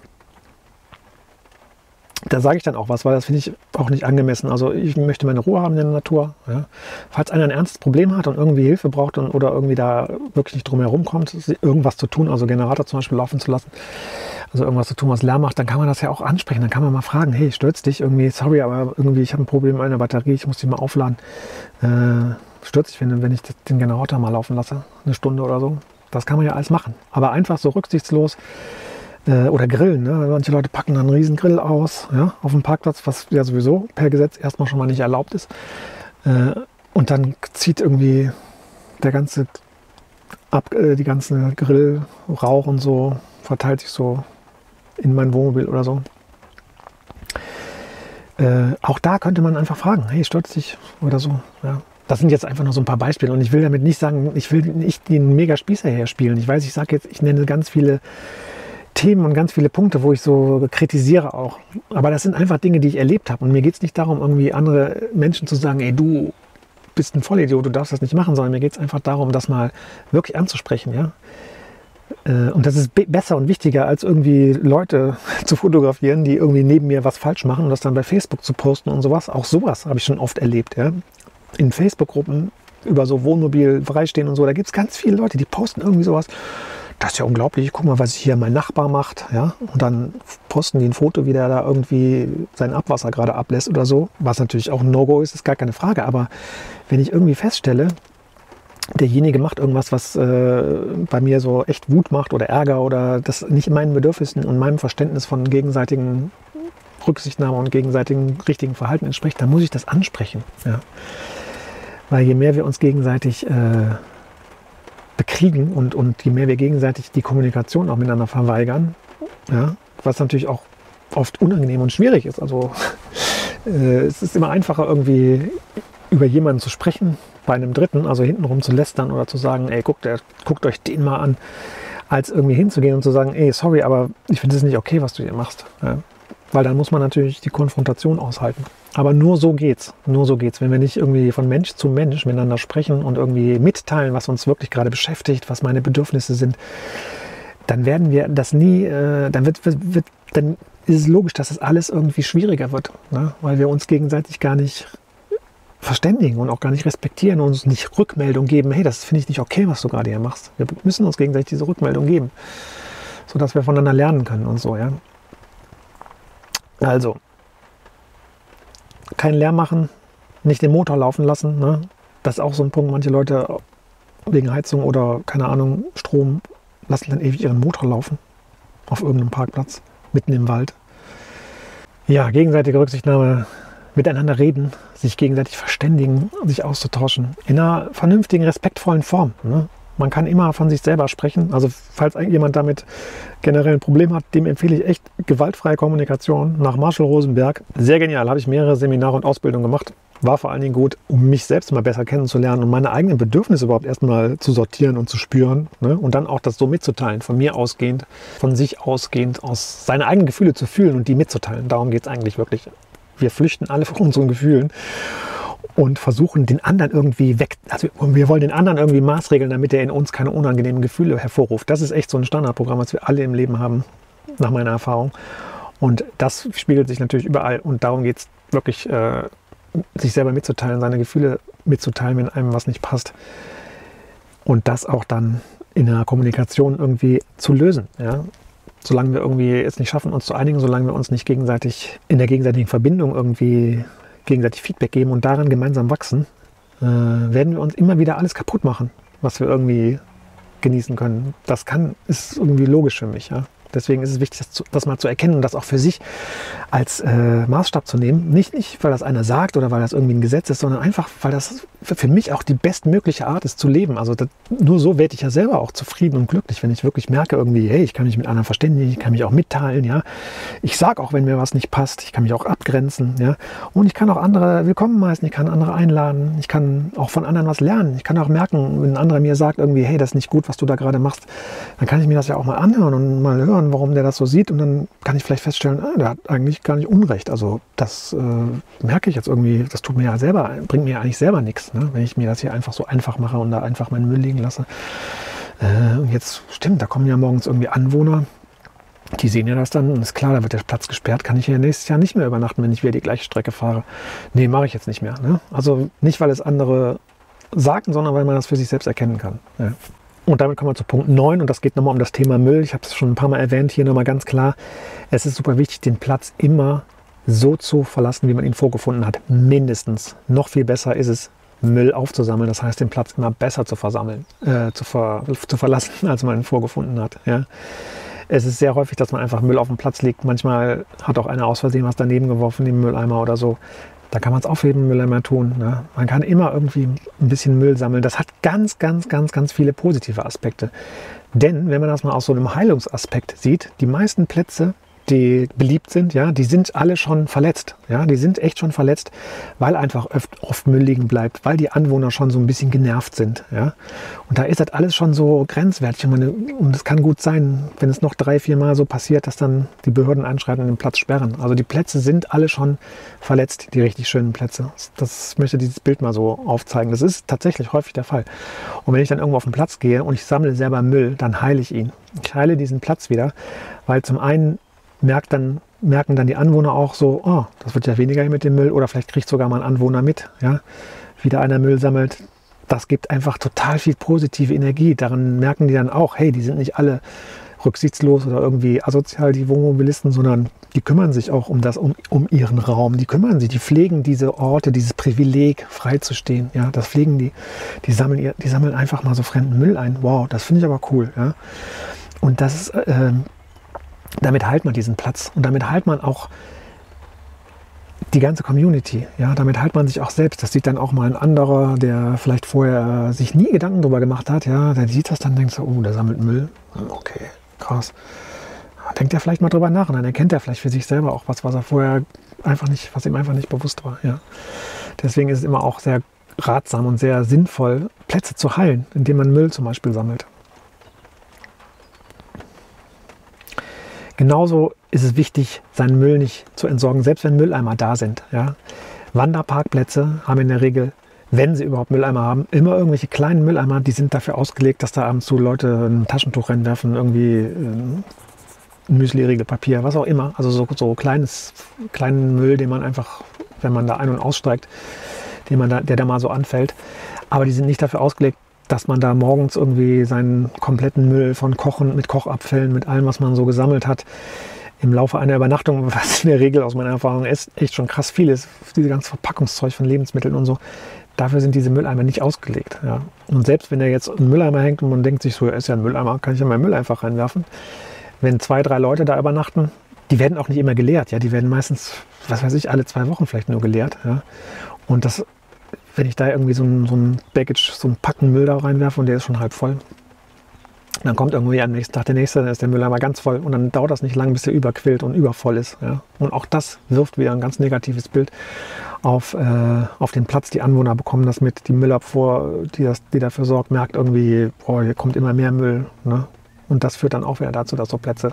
A: da sage ich dann auch was, weil das finde ich auch nicht angemessen. Also ich möchte meine Ruhe haben in der Natur. Ja. Falls einer ein ernstes Problem hat und irgendwie Hilfe braucht und, oder irgendwie da wirklich nicht drum herum kommt, irgendwas zu tun, also Generator zum Beispiel laufen zu lassen, also irgendwas zu tun, was Lärm macht, dann kann man das ja auch ansprechen. Dann kann man mal fragen, hey, stürzt dich irgendwie, sorry, aber irgendwie, ich habe ein Problem mit meiner Batterie, ich muss die mal aufladen. Äh, stürzt dich, wenn, wenn ich den Generator mal laufen lasse, eine Stunde oder so. Das kann man ja alles machen. Aber einfach so rücksichtslos äh, oder Grillen. Ne? Manche Leute packen dann einen riesen Grill aus ja, auf dem Parkplatz, was ja sowieso per Gesetz erstmal schon mal nicht erlaubt ist. Äh, und dann zieht irgendwie der ganze ab, äh, die ganze Grillrauch und so verteilt sich so in mein Wohnmobil oder so. Äh, auch da könnte man einfach fragen, hey, stört dich oder so. Ja. Das sind jetzt einfach nur so ein paar Beispiele und ich will damit nicht sagen, ich will nicht den Mega-Spießer her spielen. Ich weiß, ich sage jetzt, ich nenne ganz viele Themen und ganz viele Punkte, wo ich so kritisiere auch. Aber das sind einfach Dinge, die ich erlebt habe. Und mir geht es nicht darum, irgendwie andere Menschen zu sagen, ey, du bist ein Vollidiot, du darfst das nicht machen, sondern mir geht es einfach darum, das mal wirklich anzusprechen, ja. Äh, und das ist besser und wichtiger, als irgendwie Leute zu fotografieren, die irgendwie neben mir was falsch machen und das dann bei Facebook zu posten und sowas. Auch sowas habe ich schon oft erlebt, ja. In Facebook-Gruppen über so Wohnmobil freistehen und so, da gibt es ganz viele Leute, die posten irgendwie sowas das ist ja unglaublich, guck mal, was hier mein Nachbar macht. Ja? Und dann posten die ein Foto, wie der da irgendwie sein Abwasser gerade ablässt oder so. Was natürlich auch ein No-Go ist, ist gar keine Frage. Aber wenn ich irgendwie feststelle, derjenige macht irgendwas, was äh, bei mir so echt Wut macht oder Ärger oder das nicht meinen Bedürfnissen und meinem Verständnis von gegenseitigen Rücksichtnahme und gegenseitigen richtigen Verhalten entspricht, dann muss ich das ansprechen. Ja? Weil je mehr wir uns gegenseitig äh, bekriegen und, und je mehr wir gegenseitig die Kommunikation auch miteinander verweigern, ja, was natürlich auch oft unangenehm und schwierig ist. Also äh, es ist immer einfacher, irgendwie über jemanden zu sprechen, bei einem Dritten, also hintenrum zu lästern oder zu sagen, ey, guckt, guckt euch den mal an, als irgendwie hinzugehen und zu sagen, ey, sorry, aber ich finde es nicht okay, was du hier machst. Ja. Weil dann muss man natürlich die Konfrontation aushalten. Aber nur so geht's. Nur so geht's. Wenn wir nicht irgendwie von Mensch zu Mensch miteinander sprechen und irgendwie mitteilen, was uns wirklich gerade beschäftigt, was meine Bedürfnisse sind, dann werden wir das nie, äh, dann wird, wird, wird, dann ist es logisch, dass das alles irgendwie schwieriger wird, ne? weil wir uns gegenseitig gar nicht verständigen und auch gar nicht respektieren und uns nicht Rückmeldung geben, hey, das finde ich nicht okay, was du gerade hier machst. Wir müssen uns gegenseitig diese Rückmeldung geben, sodass wir voneinander lernen können und so, ja. Also, keinen Lärm machen, nicht den Motor laufen lassen. Ne? Das ist auch so ein Punkt. Manche Leute wegen Heizung oder keine Ahnung, Strom lassen dann ewig ihren Motor laufen auf irgendeinem Parkplatz mitten im Wald. Ja, gegenseitige Rücksichtnahme, miteinander reden, sich gegenseitig verständigen, sich auszutauschen in einer vernünftigen, respektvollen Form. Ne? Man kann immer von sich selber sprechen. Also falls jemand damit generell ein Problem hat, dem empfehle ich echt gewaltfreie Kommunikation nach Marshall Rosenberg. Sehr genial, habe ich mehrere Seminare und Ausbildungen gemacht. War vor allen Dingen gut, um mich selbst mal besser kennenzulernen und meine eigenen Bedürfnisse überhaupt erstmal zu sortieren und zu spüren. Ne? Und dann auch das so mitzuteilen, von mir ausgehend, von sich ausgehend, aus seine eigenen Gefühle zu fühlen und die mitzuteilen. Darum geht es eigentlich wirklich. Wir flüchten alle vor unseren Gefühlen und versuchen den anderen irgendwie weg, also wir wollen den anderen irgendwie maßregeln, damit er in uns keine unangenehmen Gefühle hervorruft. Das ist echt so ein Standardprogramm, was wir alle im Leben haben, nach meiner Erfahrung. Und das spiegelt sich natürlich überall und darum geht es wirklich, äh, sich selber mitzuteilen, seine Gefühle mitzuteilen, wenn einem was nicht passt. Und das auch dann in der Kommunikation irgendwie zu lösen. Ja? Solange wir irgendwie es nicht schaffen, uns zu einigen, solange wir uns nicht gegenseitig in der gegenseitigen Verbindung irgendwie gegenseitig Feedback geben und daran gemeinsam wachsen, äh, werden wir uns immer wieder alles kaputt machen, was wir irgendwie genießen können. Das kann, ist irgendwie logisch für mich. Ja? Deswegen ist es wichtig, das, zu, das, mal zu erkennen und das auch für sich als äh, Maßstab zu nehmen. Nicht, nicht, weil das einer sagt oder weil das irgendwie ein Gesetz ist, sondern einfach, weil das für mich auch die bestmögliche Art ist zu leben. Also das, nur so werde ich ja selber auch zufrieden und glücklich, wenn ich wirklich merke irgendwie, hey, ich kann mich mit anderen verständigen, ich kann mich auch mitteilen, ja. Ich sage auch, wenn mir was nicht passt, ich kann mich auch abgrenzen, ja. Und ich kann auch andere willkommen heißen, ich kann andere einladen, ich kann auch von anderen was lernen. Ich kann auch merken, wenn ein anderer mir sagt irgendwie, hey, das ist nicht gut, was du da gerade machst, dann kann ich mir das ja auch mal anhören und mal hören, warum der das so sieht und dann kann ich vielleicht feststellen, ah, der hat eigentlich gar nicht Unrecht. Also das äh, merke ich jetzt irgendwie, das tut mir ja selber, bringt mir ja eigentlich selber nichts ne? wenn ich mir das hier einfach so einfach mache und da einfach meinen Müll liegen lasse. Äh, und jetzt stimmt, da kommen ja morgens irgendwie Anwohner, die sehen ja das dann und ist klar, da wird der Platz gesperrt, kann ich ja nächstes Jahr nicht mehr übernachten, wenn ich wieder die gleiche Strecke fahre. Nee, mache ich jetzt nicht mehr. Ne? Also nicht, weil es andere sagen, sondern weil man das für sich selbst erkennen kann. Ja. Und damit kommen wir zu Punkt 9 und das geht nochmal um das Thema Müll. Ich habe es schon ein paar Mal erwähnt, hier nochmal ganz klar. Es ist super wichtig, den Platz immer so zu verlassen, wie man ihn vorgefunden hat. Mindestens. Noch viel besser ist es, Müll aufzusammeln. Das heißt, den Platz immer besser zu versammeln, äh, zu, ver, zu verlassen, als man ihn vorgefunden hat. Ja. Es ist sehr häufig, dass man einfach Müll auf dem Platz liegt. Manchmal hat auch einer aus Versehen was daneben geworfen, den Mülleimer oder so. Da kann man es aufheben, Mülleimer tun. Ne? Man kann immer irgendwie ein bisschen Müll sammeln. Das hat ganz, ganz, ganz, ganz viele positive Aspekte. Denn wenn man das mal aus so einem Heilungsaspekt sieht, die meisten Plätze die beliebt sind, ja, die sind alle schon verletzt. Ja, die sind echt schon verletzt, weil einfach oft, oft Müll liegen bleibt, weil die Anwohner schon so ein bisschen genervt sind. Ja. Und da ist das alles schon so grenzwertig. Und es kann gut sein, wenn es noch drei, vier Mal so passiert, dass dann die Behörden anschreiben und den Platz sperren. Also die Plätze sind alle schon verletzt, die richtig schönen Plätze. Das möchte dieses Bild mal so aufzeigen. Das ist tatsächlich häufig der Fall. Und wenn ich dann irgendwo auf den Platz gehe und ich sammle selber Müll, dann heile ich ihn. Ich heile diesen Platz wieder, weil zum einen merkt dann, merken dann die Anwohner auch so, oh, das wird ja weniger mit dem Müll oder vielleicht kriegt sogar mal ein Anwohner mit, ja, wie da einer Müll sammelt. Das gibt einfach total viel positive Energie. Daran merken die dann auch, hey, die sind nicht alle rücksichtslos oder irgendwie asozial, die Wohnmobilisten, sondern die kümmern sich auch um das, um, um ihren Raum. Die kümmern sich, die pflegen diese Orte, dieses Privileg, frei zu stehen. Ja, das pflegen die. Die sammeln, die sammeln einfach mal so fremden Müll ein. Wow, das finde ich aber cool. Ja. Und das ist, äh, damit heilt man diesen Platz und damit heilt man auch die ganze Community. Ja, damit heilt man sich auch selbst. Das sieht dann auch mal ein anderer, der vielleicht vorher sich nie Gedanken darüber gemacht hat. Ja, der sieht das dann denkt so, oh, der sammelt Müll. Okay, krass. Denkt er vielleicht mal drüber nach und dann erkennt er vielleicht für sich selber auch was, was er vorher einfach nicht, was ihm einfach nicht bewusst war. Ja. Deswegen ist es immer auch sehr ratsam und sehr sinnvoll, Plätze zu heilen, indem man Müll zum Beispiel sammelt. Genauso ist es wichtig, seinen Müll nicht zu entsorgen, selbst wenn Mülleimer da sind. Ja. Wanderparkplätze haben in der Regel, wenn sie überhaupt Mülleimer haben, immer irgendwelche kleinen Mülleimer, die sind dafür ausgelegt, dass da abends zu Leute ein Taschentuch reinwerfen, irgendwie ein Müsli, Papier, was auch immer. Also so, so kleines, kleinen Müll, den man einfach, wenn man da ein- und aussteigt, den man da, der da mal so anfällt. Aber die sind nicht dafür ausgelegt, dass man da morgens irgendwie seinen kompletten Müll von Kochen mit Kochabfällen, mit allem, was man so gesammelt hat, im Laufe einer Übernachtung, was in der Regel aus meiner Erfahrung ist, echt schon krass viel ist, diese ganze Verpackungszeug von Lebensmitteln und so, dafür sind diese Mülleimer nicht ausgelegt. Ja. Und selbst wenn da jetzt ein Mülleimer hängt und man denkt sich so, ja, ist ja ein Mülleimer, kann ich ja meinen Müll einfach reinwerfen. Wenn zwei, drei Leute da übernachten, die werden auch nicht immer geleert. Ja. Die werden meistens, was weiß ich, alle zwei Wochen vielleicht nur geleert. Ja. Und das wenn ich da irgendwie so ein, so ein Baggage, so ein Packen Müll da reinwerfe und der ist schon halb voll, dann kommt irgendwie am nächsten Tag der nächste, dann ist der Mülleimer ganz voll und dann dauert das nicht lange, bis der überquillt und übervoll ist. Ja. Und auch das wirft wieder ein ganz negatives Bild auf, äh, auf den Platz. Die Anwohner bekommen das mit, die Müllabfuhr, die, das, die dafür sorgt, merkt irgendwie, boah, hier kommt immer mehr Müll. Ne? Und das führt dann auch wieder dazu, dass so Plätze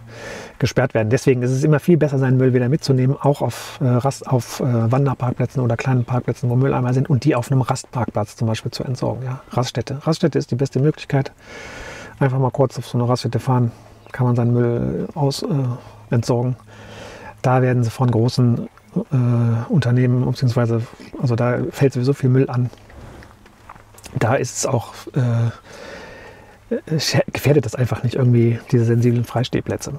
A: gesperrt werden. Deswegen ist es immer viel besser, seinen Müll wieder mitzunehmen, auch auf, äh, Rast, auf äh, Wanderparkplätzen oder kleinen Parkplätzen, wo Mülleimer sind und die auf einem Rastparkplatz zum Beispiel zu entsorgen. Ja? Raststätte. Raststätte ist die beste Möglichkeit. Einfach mal kurz auf so eine Raststätte fahren, kann man seinen Müll aus, äh, entsorgen. Da werden sie von großen äh, Unternehmen, beziehungsweise, also da fällt sowieso viel Müll an. Da ist es auch äh, gefährdet das einfach nicht irgendwie, diese sensiblen Freistehplätze.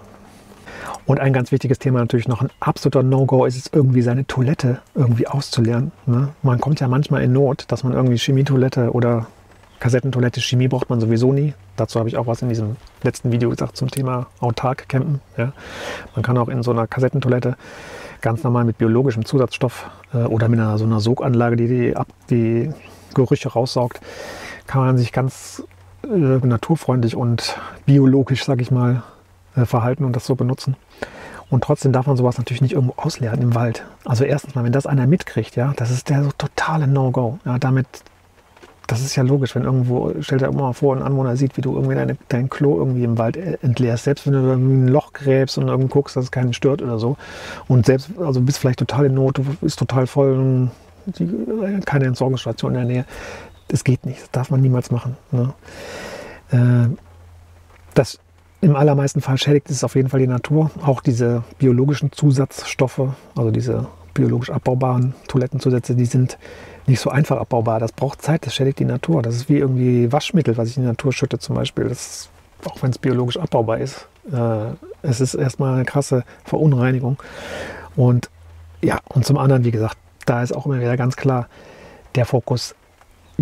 A: Und ein ganz wichtiges Thema natürlich noch ein absoluter No-Go ist es irgendwie seine Toilette irgendwie auszulernen. Ne? Man kommt ja manchmal in Not, dass man irgendwie Chemietoilette oder Kassettentoilette, Chemie braucht man sowieso nie. Dazu habe ich auch was in diesem letzten Video gesagt zum Thema autark campen. Ja? Man kann auch in so einer Kassettentoilette ganz normal mit biologischem Zusatzstoff äh, oder mit einer so einer Soganlage, die die, ab, die Gerüche raussaugt, kann man sich ganz äh, naturfreundlich und biologisch, sage ich mal, äh, verhalten und das so benutzen. Und trotzdem darf man sowas natürlich nicht irgendwo ausleeren im Wald. Also erstens mal, wenn das einer mitkriegt, ja, das ist der so totale No-Go. Ja, damit, das ist ja logisch, wenn irgendwo, stell dir mal vor, ein Anwohner sieht, wie du irgendwie deine, dein Klo irgendwie im Wald äh, entleerst. Selbst wenn du ein Loch gräbst und irgendwie guckst, dass es keinen stört oder so. Und selbst, also bist vielleicht total in Not, du bist total voll, die, keine Entsorgungsstation in der Nähe. Das geht nicht, das darf man niemals machen. Ne? Äh, das im allermeisten Fall schädigt es auf jeden Fall die Natur. Auch diese biologischen Zusatzstoffe, also diese biologisch abbaubaren Toilettenzusätze, die sind nicht so einfach abbaubar. Das braucht Zeit, das schädigt die Natur. Das ist wie irgendwie Waschmittel, was ich in die Natur schütte zum Beispiel. Das, auch wenn es biologisch abbaubar ist. Äh, es ist erstmal eine krasse Verunreinigung. Und ja, und zum anderen, wie gesagt, da ist auch immer wieder ganz klar der Fokus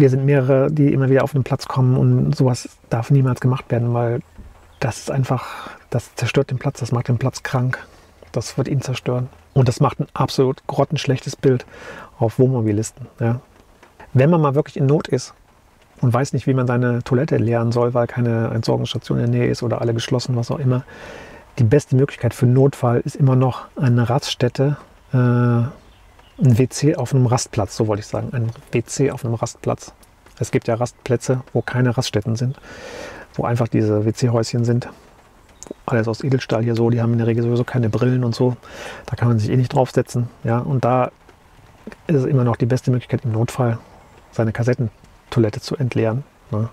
A: wir sind mehrere, die immer wieder auf den Platz kommen und sowas darf niemals gemacht werden, weil das ist einfach, das zerstört den Platz, das macht den Platz krank, das wird ihn zerstören. Und das macht ein absolut grottenschlechtes Bild auf Wohnmobilisten. Ja. Wenn man mal wirklich in Not ist und weiß nicht, wie man seine Toilette leeren soll, weil keine Entsorgungsstation in der Nähe ist oder alle geschlossen, was auch immer, die beste Möglichkeit für Notfall ist immer noch eine Raststätte, äh, ein WC auf einem Rastplatz, so wollte ich sagen. Ein WC auf einem Rastplatz. Es gibt ja Rastplätze, wo keine Raststätten sind, wo einfach diese WC-Häuschen sind. Alles aus Edelstahl hier so, die haben in der Regel sowieso keine Brillen und so. Da kann man sich eh nicht draufsetzen. Ja, und da ist es immer noch die beste Möglichkeit, im Notfall seine Kassettentoilette zu entleeren. Ne?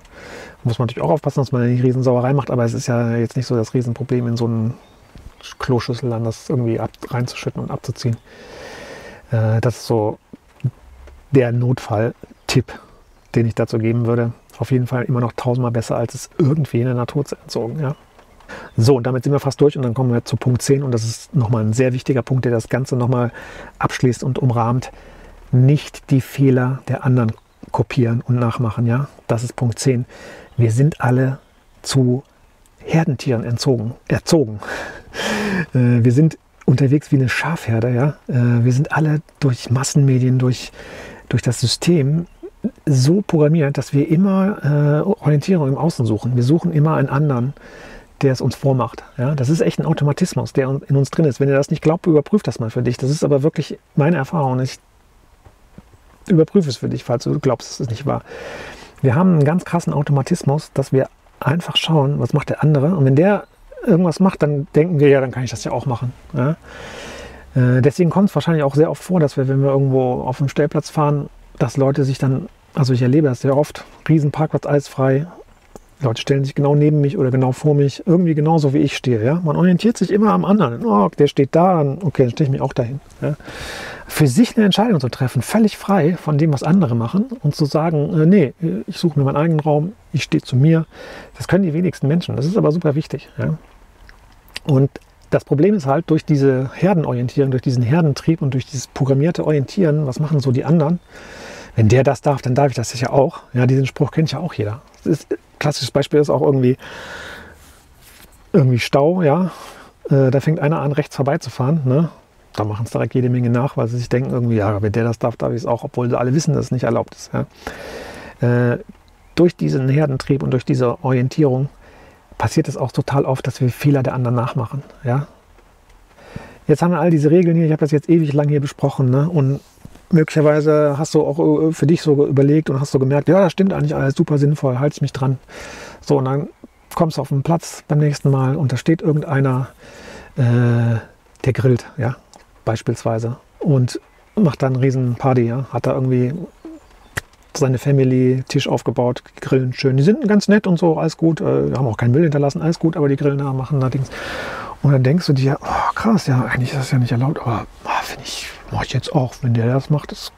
A: Muss man natürlich auch aufpassen, dass man eine Riesensauerei macht, aber es ist ja jetzt nicht so das Riesenproblem, in so einen Kloschüssel dann das irgendwie ab, reinzuschütten und abzuziehen. Äh, das ist so der Notfall-Tipp, den ich dazu geben würde. Auf jeden Fall immer noch tausendmal besser, als es irgendwie in der Natur zu entsorgen. Ja? So, und damit sind wir fast durch und dann kommen wir zu Punkt 10 und das ist nochmal ein sehr wichtiger Punkt, der das Ganze nochmal abschließt und umrahmt. Nicht die Fehler der anderen kopieren und nachmachen. Ja? Das ist Punkt 10. Wir sind alle zu Herdentieren entzogen, erzogen. Äh, wir sind unterwegs wie eine Schafherde. Ja? Äh, wir sind alle durch Massenmedien, durch, durch das System so programmiert, dass wir immer äh, Orientierung im Außen suchen. Wir suchen immer einen anderen, der es uns vormacht. Ja? Das ist echt ein Automatismus, der in uns drin ist. Wenn ihr das nicht glaubt, überprüft das mal für dich. Das ist aber wirklich meine Erfahrung. Ich überprüfe es für dich, falls du glaubst, es ist nicht wahr. Wir haben einen ganz krassen Automatismus, dass wir einfach schauen, was macht der andere. Und wenn der irgendwas macht, dann denken wir ja, dann kann ich das ja auch machen. Ja? Äh, deswegen kommt es wahrscheinlich auch sehr oft vor, dass wir, wenn wir irgendwo auf dem Stellplatz fahren, dass Leute sich dann, also ich erlebe das sehr oft, Riesenparkplatz, alles frei. Leute stellen sich genau neben mich oder genau vor mich, irgendwie genauso wie ich stehe. Ja? Man orientiert sich immer am anderen. Oh, der steht da, okay, dann stehe ich mich auch dahin. Ja? Für sich eine Entscheidung zu treffen, völlig frei von dem, was andere machen und zu sagen, äh, nee, ich suche mir meinen eigenen Raum, ich stehe zu mir. Das können die wenigsten Menschen. Das ist aber super wichtig. Ja? Und das Problem ist halt, durch diese Herdenorientierung, durch diesen Herdentrieb und durch dieses programmierte Orientieren, was machen so die anderen? Wenn der das darf, dann darf ich das ja auch. Ja, diesen Spruch kennt ja auch jeder. Ist, klassisches Beispiel ist auch irgendwie, irgendwie Stau, ja. Äh, da fängt einer an, rechts vorbeizufahren. Ne? da machen es direkt jede Menge nach, weil sie sich denken irgendwie, ja, wenn der das darf, darf ich es auch, obwohl alle wissen, dass es nicht erlaubt ist. Ja. Äh, durch diesen Herdentrieb und durch diese Orientierung passiert es auch total oft, dass wir Fehler der anderen nachmachen. Ja? Jetzt haben wir all diese Regeln hier, ich habe das jetzt ewig lang hier besprochen ne? und möglicherweise hast du auch äh, für dich so überlegt und hast so gemerkt, ja, das stimmt eigentlich alles super sinnvoll, halte mich dran. So, und dann kommst du auf den Platz beim nächsten Mal und da steht irgendeiner, äh, der grillt, ja, beispielsweise. Und macht dann eine riesen Party, ja. Hat da irgendwie seine Family Tisch aufgebaut, grillen schön. Die sind ganz nett und so, alles gut. Äh, haben auch keinen Müll hinterlassen, alles gut, aber die grillen da, machen da Dings. Und dann denkst du dir, oh, krass, ja, eigentlich ist das ja nicht erlaubt, aber ah, finde ich, mache ich jetzt auch. Wenn der das macht, das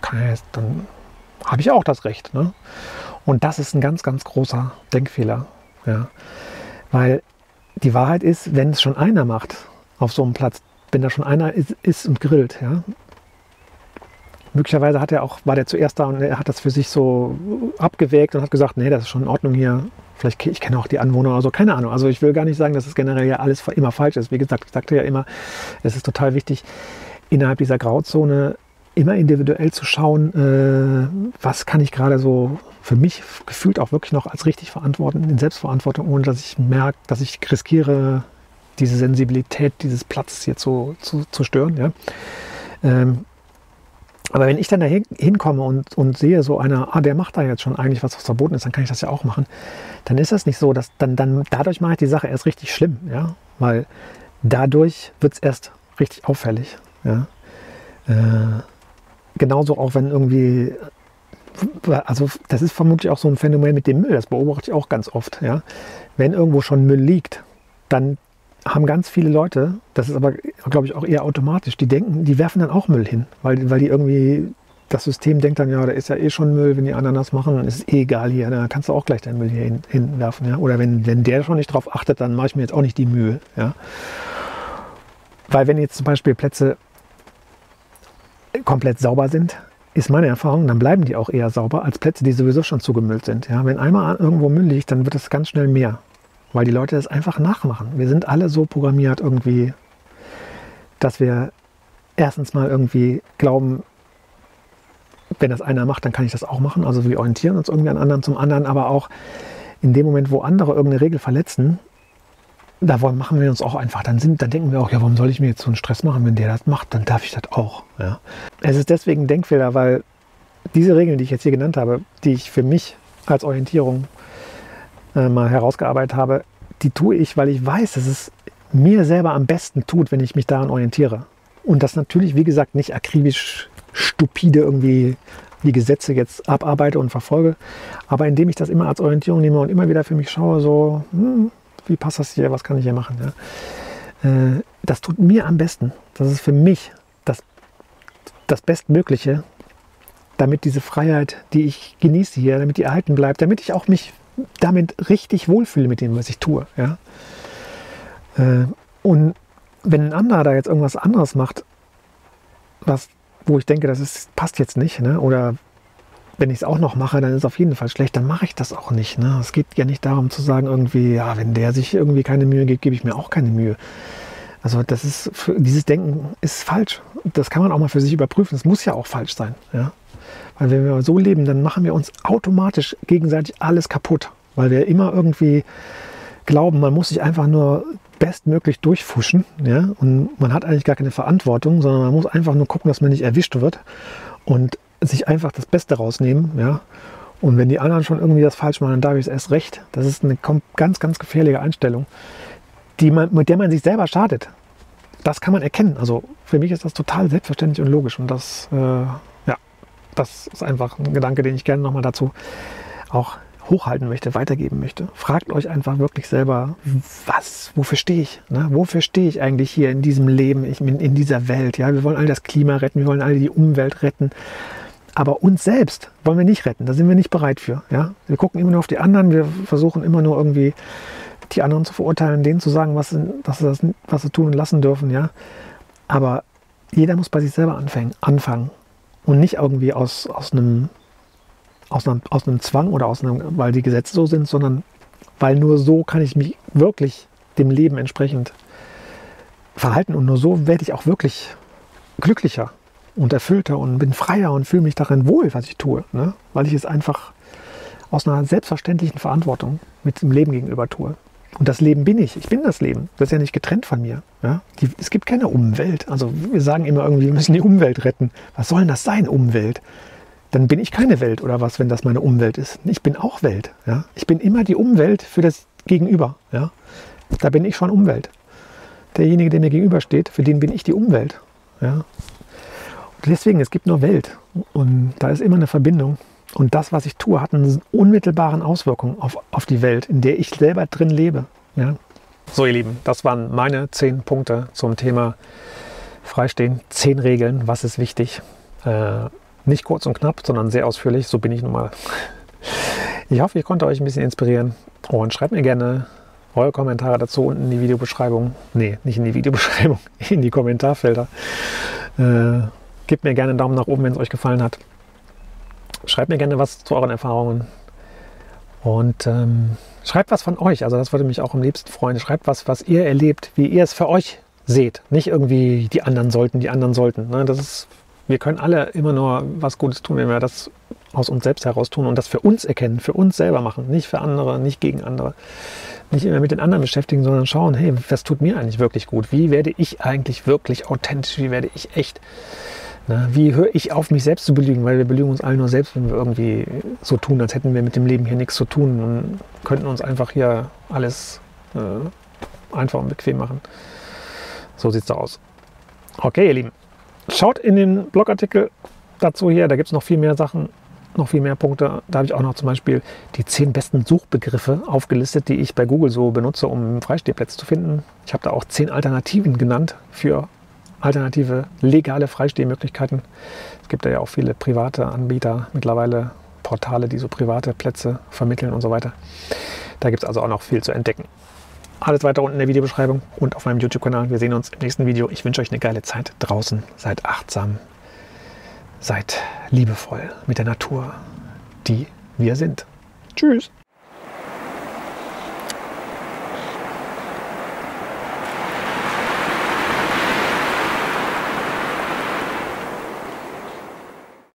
A: kann jetzt, dann habe ich auch das Recht. Ne? Und das ist ein ganz, ganz großer Denkfehler. Ja? Weil die Wahrheit ist, wenn es schon einer macht auf so einem Platz, wenn da schon einer ist, ist und grillt, ja, möglicherweise hat er auch, war der zuerst da und er hat das für sich so abgewägt und hat gesagt, nee, das ist schon in Ordnung hier. Vielleicht, ich kenne auch die Anwohner oder so, keine Ahnung. Also ich will gar nicht sagen, dass es generell ja alles immer falsch ist. Wie gesagt, ich sagte ja immer, es ist total wichtig, innerhalb dieser Grauzone immer individuell zu schauen, äh, was kann ich gerade so für mich gefühlt auch wirklich noch als richtig verantworten, in Selbstverantwortung, ohne dass ich merke, dass ich riskiere, diese Sensibilität dieses Platzes hier zu, zu, zu stören. Ja? Ähm, aber wenn ich dann da hinkomme und, und sehe so einer, ah, der macht da jetzt schon eigentlich was, was verboten ist, dann kann ich das ja auch machen. Dann ist das nicht so, dass dann, dann dadurch mache ich die Sache erst richtig schlimm, ja, weil dadurch wird es erst richtig auffällig, ja. Äh, genauso auch wenn irgendwie also das ist vermutlich auch so ein Phänomen mit dem Müll, das beobachte ich auch ganz oft. Ja? Wenn irgendwo schon Müll liegt, dann haben ganz viele Leute, das ist aber, glaube ich, auch eher automatisch, die denken, die werfen dann auch Müll hin, weil, weil die irgendwie, das System denkt dann, ja, da ist ja eh schon Müll, wenn die anderen das machen, dann ist es eh egal hier, dann kannst du auch gleich deinen Müll hier hin, hinwerfen. Ja? Oder wenn, wenn der schon nicht drauf achtet, dann mache ich mir jetzt auch nicht die Mühe. Ja? Weil wenn jetzt zum Beispiel Plätze komplett sauber sind, ist meine Erfahrung, dann bleiben die auch eher sauber als Plätze, die sowieso schon zugemüllt sind. Ja, wenn einmal irgendwo Müll liegt, dann wird es ganz schnell mehr, weil die Leute das einfach nachmachen. Wir sind alle so programmiert irgendwie, dass wir erstens mal irgendwie glauben, wenn das einer macht, dann kann ich das auch machen. Also wir orientieren uns irgendwie an anderen zum anderen, aber auch in dem Moment, wo andere irgendeine Regel verletzen, da machen wir uns auch einfach. Dann, sind, dann denken wir auch, ja, warum soll ich mir jetzt so einen Stress machen, wenn der das macht, dann darf ich das auch. Ja. Es ist deswegen ein Denkfehler, weil diese Regeln, die ich jetzt hier genannt habe, die ich für mich als Orientierung äh, mal herausgearbeitet habe, die tue ich, weil ich weiß, dass es mir selber am besten tut, wenn ich mich daran orientiere. Und das natürlich, wie gesagt, nicht akribisch, stupide irgendwie die Gesetze jetzt abarbeite und verfolge, aber indem ich das immer als Orientierung nehme und immer wieder für mich schaue, so, hm, wie passt das hier, was kann ich hier machen. Ja? Äh, das tut mir am besten. Das ist für mich das, das Bestmögliche, damit diese Freiheit, die ich genieße hier, damit die erhalten bleibt, damit ich auch mich damit richtig wohlfühle mit dem, was ich tue. Ja? Äh, und wenn ein anderer da jetzt irgendwas anderes macht, was, wo ich denke, das ist, passt jetzt nicht, ne? oder wenn ich es auch noch mache, dann ist es auf jeden Fall schlecht, dann mache ich das auch nicht. Ne? Es geht ja nicht darum zu sagen, irgendwie, ja, wenn der sich irgendwie keine Mühe gibt, gebe ich mir auch keine Mühe. Also das ist, dieses Denken ist falsch. Das kann man auch mal für sich überprüfen. Es muss ja auch falsch sein. Ja? Weil wenn wir so leben, dann machen wir uns automatisch gegenseitig alles kaputt. Weil wir immer irgendwie glauben, man muss sich einfach nur bestmöglich durchfuschen. Ja? Und man hat eigentlich gar keine Verantwortung, sondern man muss einfach nur gucken, dass man nicht erwischt wird. Und sich einfach das Beste rausnehmen, ja. Und wenn die anderen schon irgendwie das falsch machen, dann darf ich es erst recht. Das ist eine ganz, ganz gefährliche Einstellung, die man, mit der man sich selber schadet. Das kann man erkennen. Also für mich ist das total selbstverständlich und logisch. Und das, äh, das ist einfach ein Gedanke, den ich gerne nochmal dazu auch hochhalten möchte, weitergeben möchte. Fragt euch einfach wirklich selber, was, wofür stehe ich? Ne? Wofür stehe ich eigentlich hier in diesem Leben, ich, in, in dieser Welt? Ja, wir wollen alle das Klima retten, wir wollen alle die Umwelt retten. Aber uns selbst wollen wir nicht retten. Da sind wir nicht bereit für. Ja? Wir gucken immer nur auf die anderen. Wir versuchen immer nur irgendwie die anderen zu verurteilen, denen zu sagen, was was sie, was sie tun und lassen dürfen. Ja? Aber jeder muss bei sich selber anfangen. anfangen. Und nicht irgendwie aus, aus, einem, aus, einem, aus einem Zwang oder aus einem, weil die Gesetze so sind, sondern weil nur so kann ich mich wirklich dem Leben entsprechend verhalten und nur so werde ich auch wirklich glücklicher und erfüllter und bin freier und fühle mich darin wohl, was ich tue, ne? weil ich es einfach aus einer selbstverständlichen Verantwortung mit dem Leben gegenüber tue. Und das Leben bin ich. Ich bin das Leben. Das ist ja nicht getrennt von mir. Ja? Die, es gibt keine Umwelt. Also wir sagen immer irgendwie, wir müssen die Umwelt retten. Was soll denn das sein, Umwelt? Dann bin ich keine Welt oder was, wenn das meine Umwelt ist. Ich bin auch Welt. Ja? Ich bin immer die Umwelt für das Gegenüber. Ja? Da bin ich schon Umwelt. Derjenige, der mir gegenübersteht, für den bin ich die Umwelt. Ja? Und deswegen, es gibt nur Welt. Und da ist immer eine Verbindung. Und das, was ich tue, hat eine unmittelbaren Auswirkungen auf, auf die Welt, in der ich selber drin lebe. Ja? So, ihr Lieben, das waren meine zehn Punkte zum Thema Freistehen. Zehn Regeln, was ist wichtig. Äh, nicht kurz und knapp, sondern sehr ausführlich. So bin ich nun mal. Ich hoffe, ich konnte euch ein bisschen inspirieren. Und schreibt mir gerne eure Kommentare dazu unten in die Videobeschreibung. Nee, nicht in die Videobeschreibung, in die Kommentarfelder. Äh, gebt mir gerne einen Daumen nach oben, wenn es euch gefallen hat. Schreibt mir gerne was zu euren Erfahrungen. Und ähm, schreibt was von euch. Also das würde mich auch am liebsten freuen. Schreibt was, was ihr erlebt, wie ihr es für euch seht. Nicht irgendwie die anderen sollten, die anderen sollten. Ne? Das ist, wir können alle immer nur was Gutes tun, wenn wir das aus uns selbst heraus tun und das für uns erkennen, für uns selber machen. Nicht für andere, nicht gegen andere. Nicht immer mit den anderen beschäftigen, sondern schauen, hey, was tut mir eigentlich wirklich gut? Wie werde ich eigentlich wirklich authentisch? Wie werde ich echt? Na, wie höre ich auf, mich selbst zu belügen? Weil wir belügen uns alle nur selbst, wenn wir irgendwie so tun, als hätten wir mit dem Leben hier nichts zu tun und könnten uns einfach hier alles äh, einfach und bequem machen. So sieht es da aus. Okay, ihr Lieben. Schaut in den Blogartikel dazu hier, da gibt es noch viel mehr Sachen, noch viel mehr Punkte. Da habe ich auch noch zum Beispiel die zehn besten Suchbegriffe aufgelistet, die ich bei Google so benutze, um Freistehplätze zu finden. Ich habe da auch zehn Alternativen genannt für alternative legale Freistehmöglichkeiten. Es gibt ja auch viele private Anbieter, mittlerweile Portale, die so private Plätze vermitteln und so weiter. Da gibt es also auch noch viel zu entdecken. Alles weiter unten in der Videobeschreibung und auf meinem YouTube-Kanal. Wir sehen uns im nächsten Video. Ich wünsche euch eine geile Zeit draußen. Seid achtsam, seid liebevoll mit der Natur, die wir sind. Tschüss.